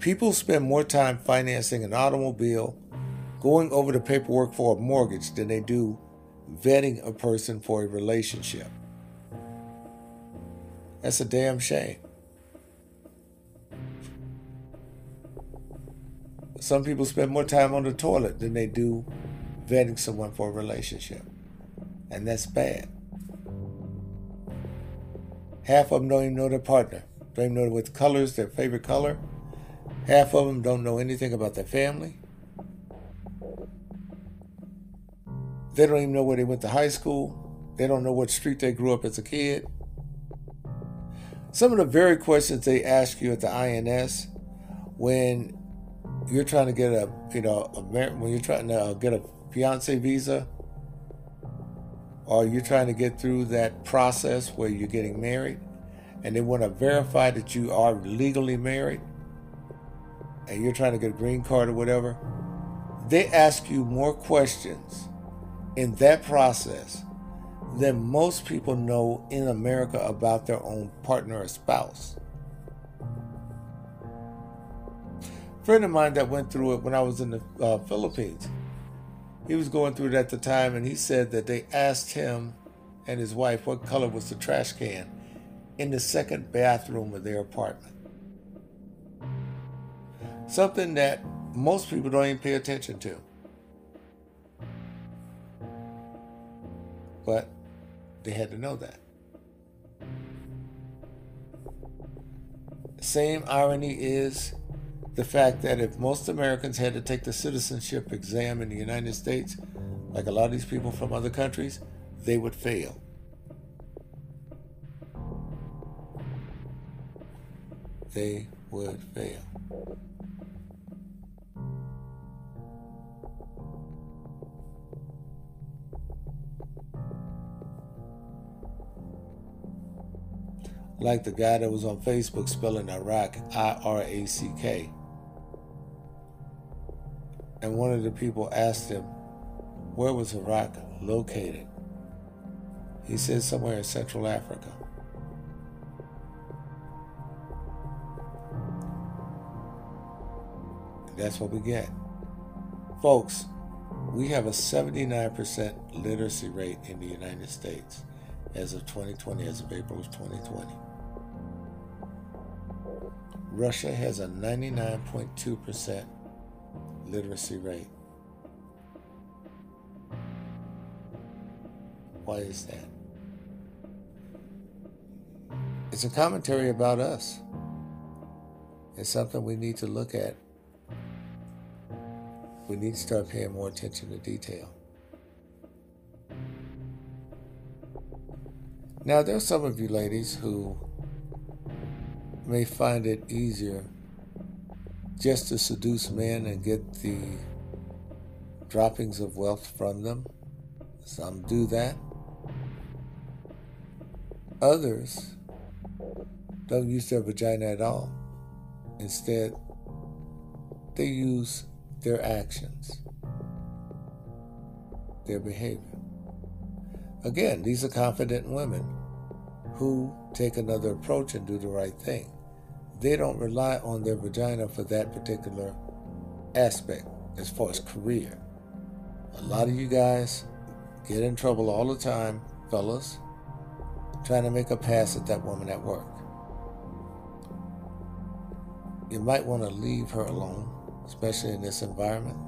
Speaker 6: People spend more time financing an automobile, going over the paperwork for a mortgage than they do vetting a person for a relationship. That's a damn shame. Some people spend more time on the toilet than they do vetting someone for a relationship. And that's bad. Half of them don't even know their partner. Don't even know what color is their favorite color. Half of them don't know anything about their family. They don't even know where they went to high school. They don't know what street they grew up as a kid. Some of the very questions they ask you at the INS when you're trying to get a, you know, a, when you're trying to uh, get a fiance visa, or you're trying to get through that process where you're getting married, and they want to verify that you are legally married and you're trying to get a green card or whatever, they ask you more questions in that process than most people know in America about their own partner or spouse. Friend of mine that went through it when I was in the uh, Philippines, he was going through it at the time, and he said that they asked him and his wife what color was the trash can in the second bathroom of their apartment. Something that most people don't even pay attention to. But they had to know that. Same irony is the fact that if most Americans had to take the citizenship exam in the United States, like a lot of these people from other countries, they would fail. They would fail. like the guy that was on Facebook spelling Iraq I R A C K. And one of the people asked him, Where was Iraq located? He said somewhere in Central Africa. That's what we get. Folks, we have a 79% literacy rate in the United States as of 2020, as of April of 2020. Russia has a 99.2% literacy rate. Why is that? It's a commentary about us. It's something we need to look at. We need to start paying more attention to detail. Now, there's some of you ladies who may find it easier just to seduce men and get the droppings of wealth from them. Some do that. Others don't use their vagina at all. Instead, they use their actions, their behavior. Again, these are confident women who take another approach and do the right thing. They don't rely on their vagina for that particular aspect as far as career. A lot of you guys get in trouble all the time, fellas, trying to make a pass at that woman at work. You might want to leave her alone, especially in this environment.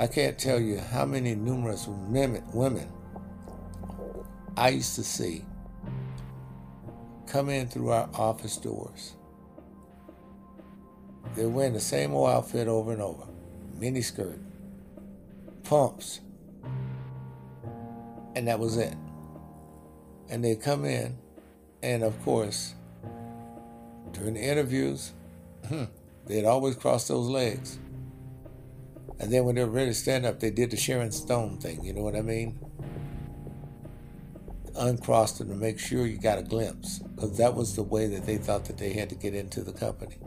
Speaker 6: I can't tell you how many numerous women I used to see come in through our office doors. They're wearing the same old outfit over and over mini skirt, pumps, and that was it. And they come in, and of course, during the interviews, hmm, they'd always cross those legs. And then when they were ready to stand up, they did the Sharon Stone thing, you know what I mean? Uncrossed them to make sure you got a glimpse, because that was the way that they thought that they had to get into the company.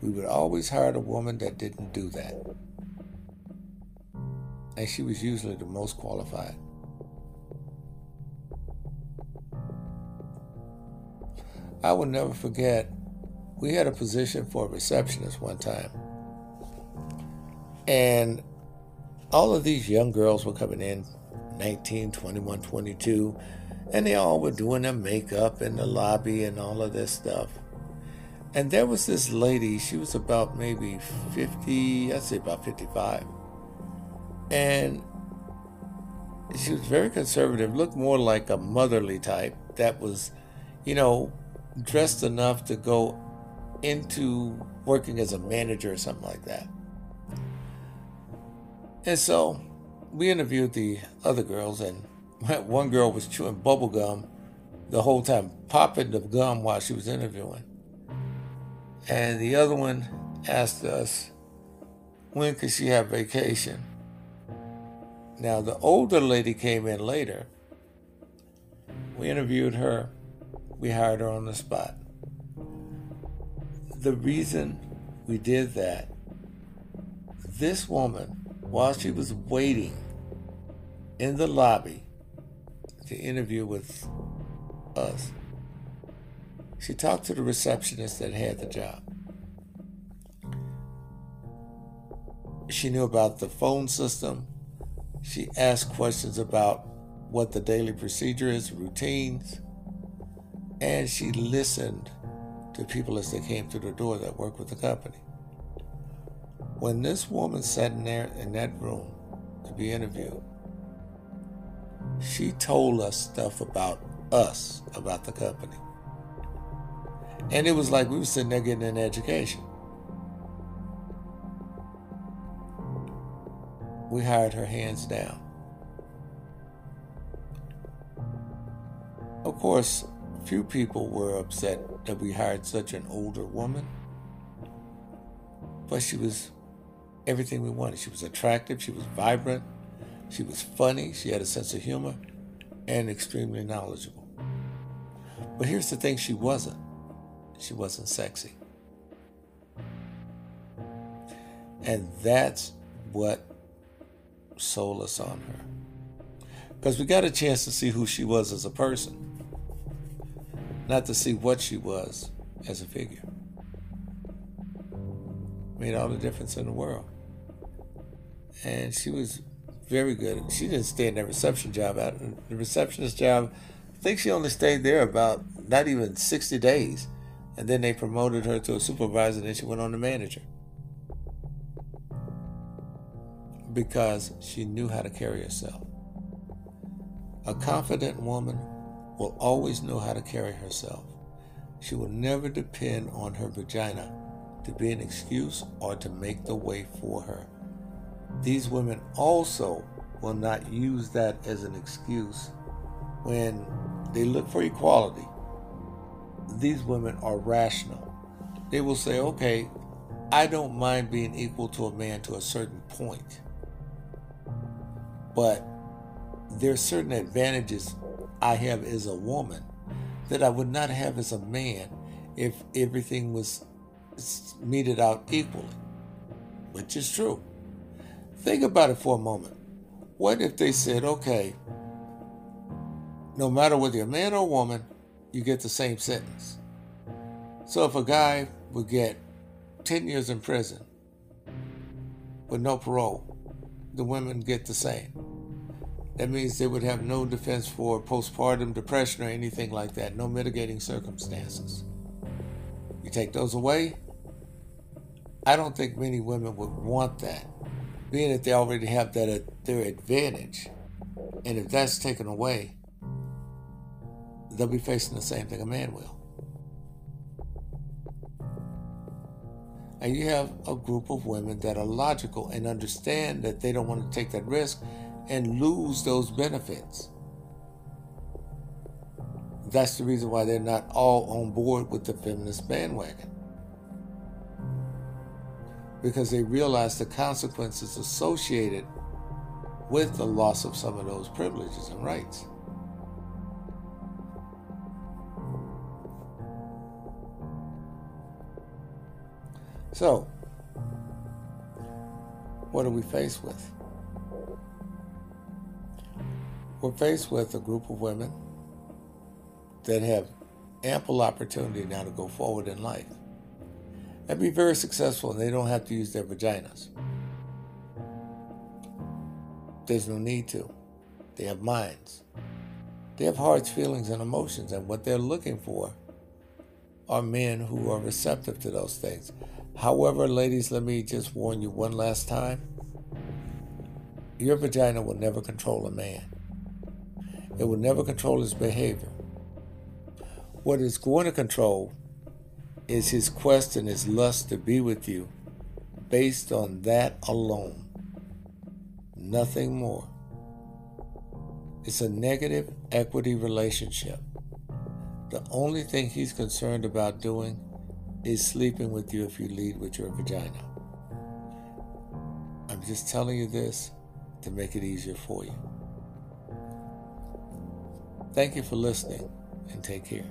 Speaker 6: We would always hire a woman that didn't do that. And she was usually the most qualified. I will never forget, we had a position for a receptionist one time. And all of these young girls were coming in 19, 21, 22, and they all were doing their makeup in the lobby and all of this stuff. And there was this lady, she was about maybe 50, I'd say about 55. And she was very conservative, looked more like a motherly type that was, you know, dressed enough to go into working as a manager or something like that. And so we interviewed the other girls, and *laughs* one girl was chewing bubble gum the whole time, popping the gum while she was interviewing. And the other one asked us, when could she have vacation? Now, the older lady came in later. We interviewed her, we hired her on the spot. The reason we did that, this woman, while she was waiting in the lobby to interview with us, she talked to the receptionist that had the job. She knew about the phone system. She asked questions about what the daily procedure is, routines, and she listened to people as they came through the door that work with the company. When this woman sat in there in that room to be interviewed, she told us stuff about us, about the company. And it was like we were sitting there getting an education. We hired her hands down. Of course, few people were upset that we hired such an older woman. But she was everything we wanted. She was attractive, she was vibrant, she was funny, she had a sense of humor, and extremely knowledgeable. But here's the thing she wasn't she wasn't sexy. And that's what sold us on her. Because we got a chance to see who she was as a person not to see what she was as a figure. Made all the difference in the world. And she was very good. She didn't stay in that reception job. Out the receptionist job, I think she only stayed there about not even 60 days. And then they promoted her to a supervisor, and then she went on to manager. Because she knew how to carry herself. A confident woman will always know how to carry herself. She will never depend on her vagina to be an excuse or to make the way for her. These women also will not use that as an excuse when they look for equality. These women are rational. They will say, okay, I don't mind being equal to a man to a certain point, but there are certain advantages I have as a woman that I would not have as a man if everything was meted out equally, which is true. Think about it for a moment. What if they said, okay, no matter whether you're a man or a woman, you get the same sentence? So if a guy would get 10 years in prison with no parole, the women get the same. That means they would have no defense for postpartum depression or anything like that, no mitigating circumstances. You take those away, I don't think many women would want that, being that they already have that at their advantage. And if that's taken away, they'll be facing the same thing a man will. And you have a group of women that are logical and understand that they don't want to take that risk and lose those benefits. That's the reason why they're not all on board with the feminist bandwagon. Because they realize the consequences associated with the loss of some of those privileges and rights. So, what are we faced with? We're faced with a group of women that have ample opportunity now to go forward in life and be very successful, and they don't have to use their vaginas. There's no need to. They have minds. They have hearts, feelings, and emotions, and what they're looking for are men who are receptive to those things. However, ladies, let me just warn you one last time your vagina will never control a man. It will never control his behavior. What it's going to control is his quest and his lust to be with you based on that alone. Nothing more. It's a negative equity relationship. The only thing he's concerned about doing is sleeping with you if you lead with your vagina. I'm just telling you this to make it easier for you. Thank you for listening and take care.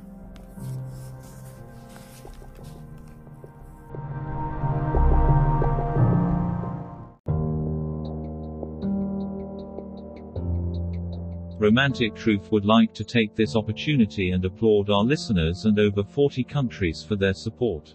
Speaker 4: Romantic Truth would like to take this opportunity and applaud our listeners and over 40 countries for their support.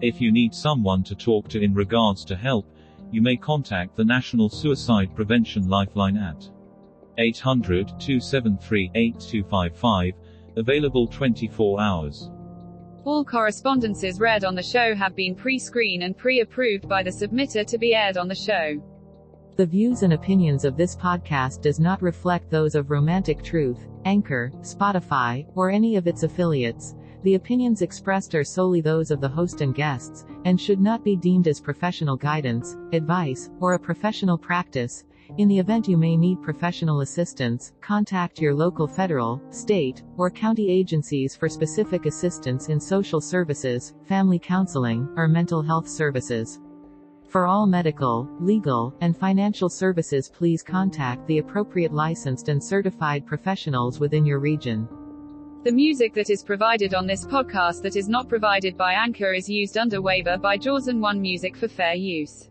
Speaker 4: If you need someone to talk to in regards to help, you may contact the National Suicide Prevention Lifeline at 800 273 8255, available 24 hours.
Speaker 2: All correspondences read on the show have been pre-screened and pre-approved by the submitter to be aired on the show.
Speaker 7: The views and opinions of this podcast does not reflect those of Romantic Truth, Anchor, Spotify, or any of its affiliates. The opinions expressed are solely those of the host and guests, and should not be deemed as professional guidance, advice, or a professional practice. In the event you may need professional assistance, contact your local federal, state, or county agencies for specific assistance in social services, family counseling, or mental health services. For all medical, legal, and financial services please contact the appropriate licensed and certified professionals within your region.
Speaker 2: The music that is provided on this podcast that is not provided by Anchor is used under waiver by Jaws and One Music for fair use.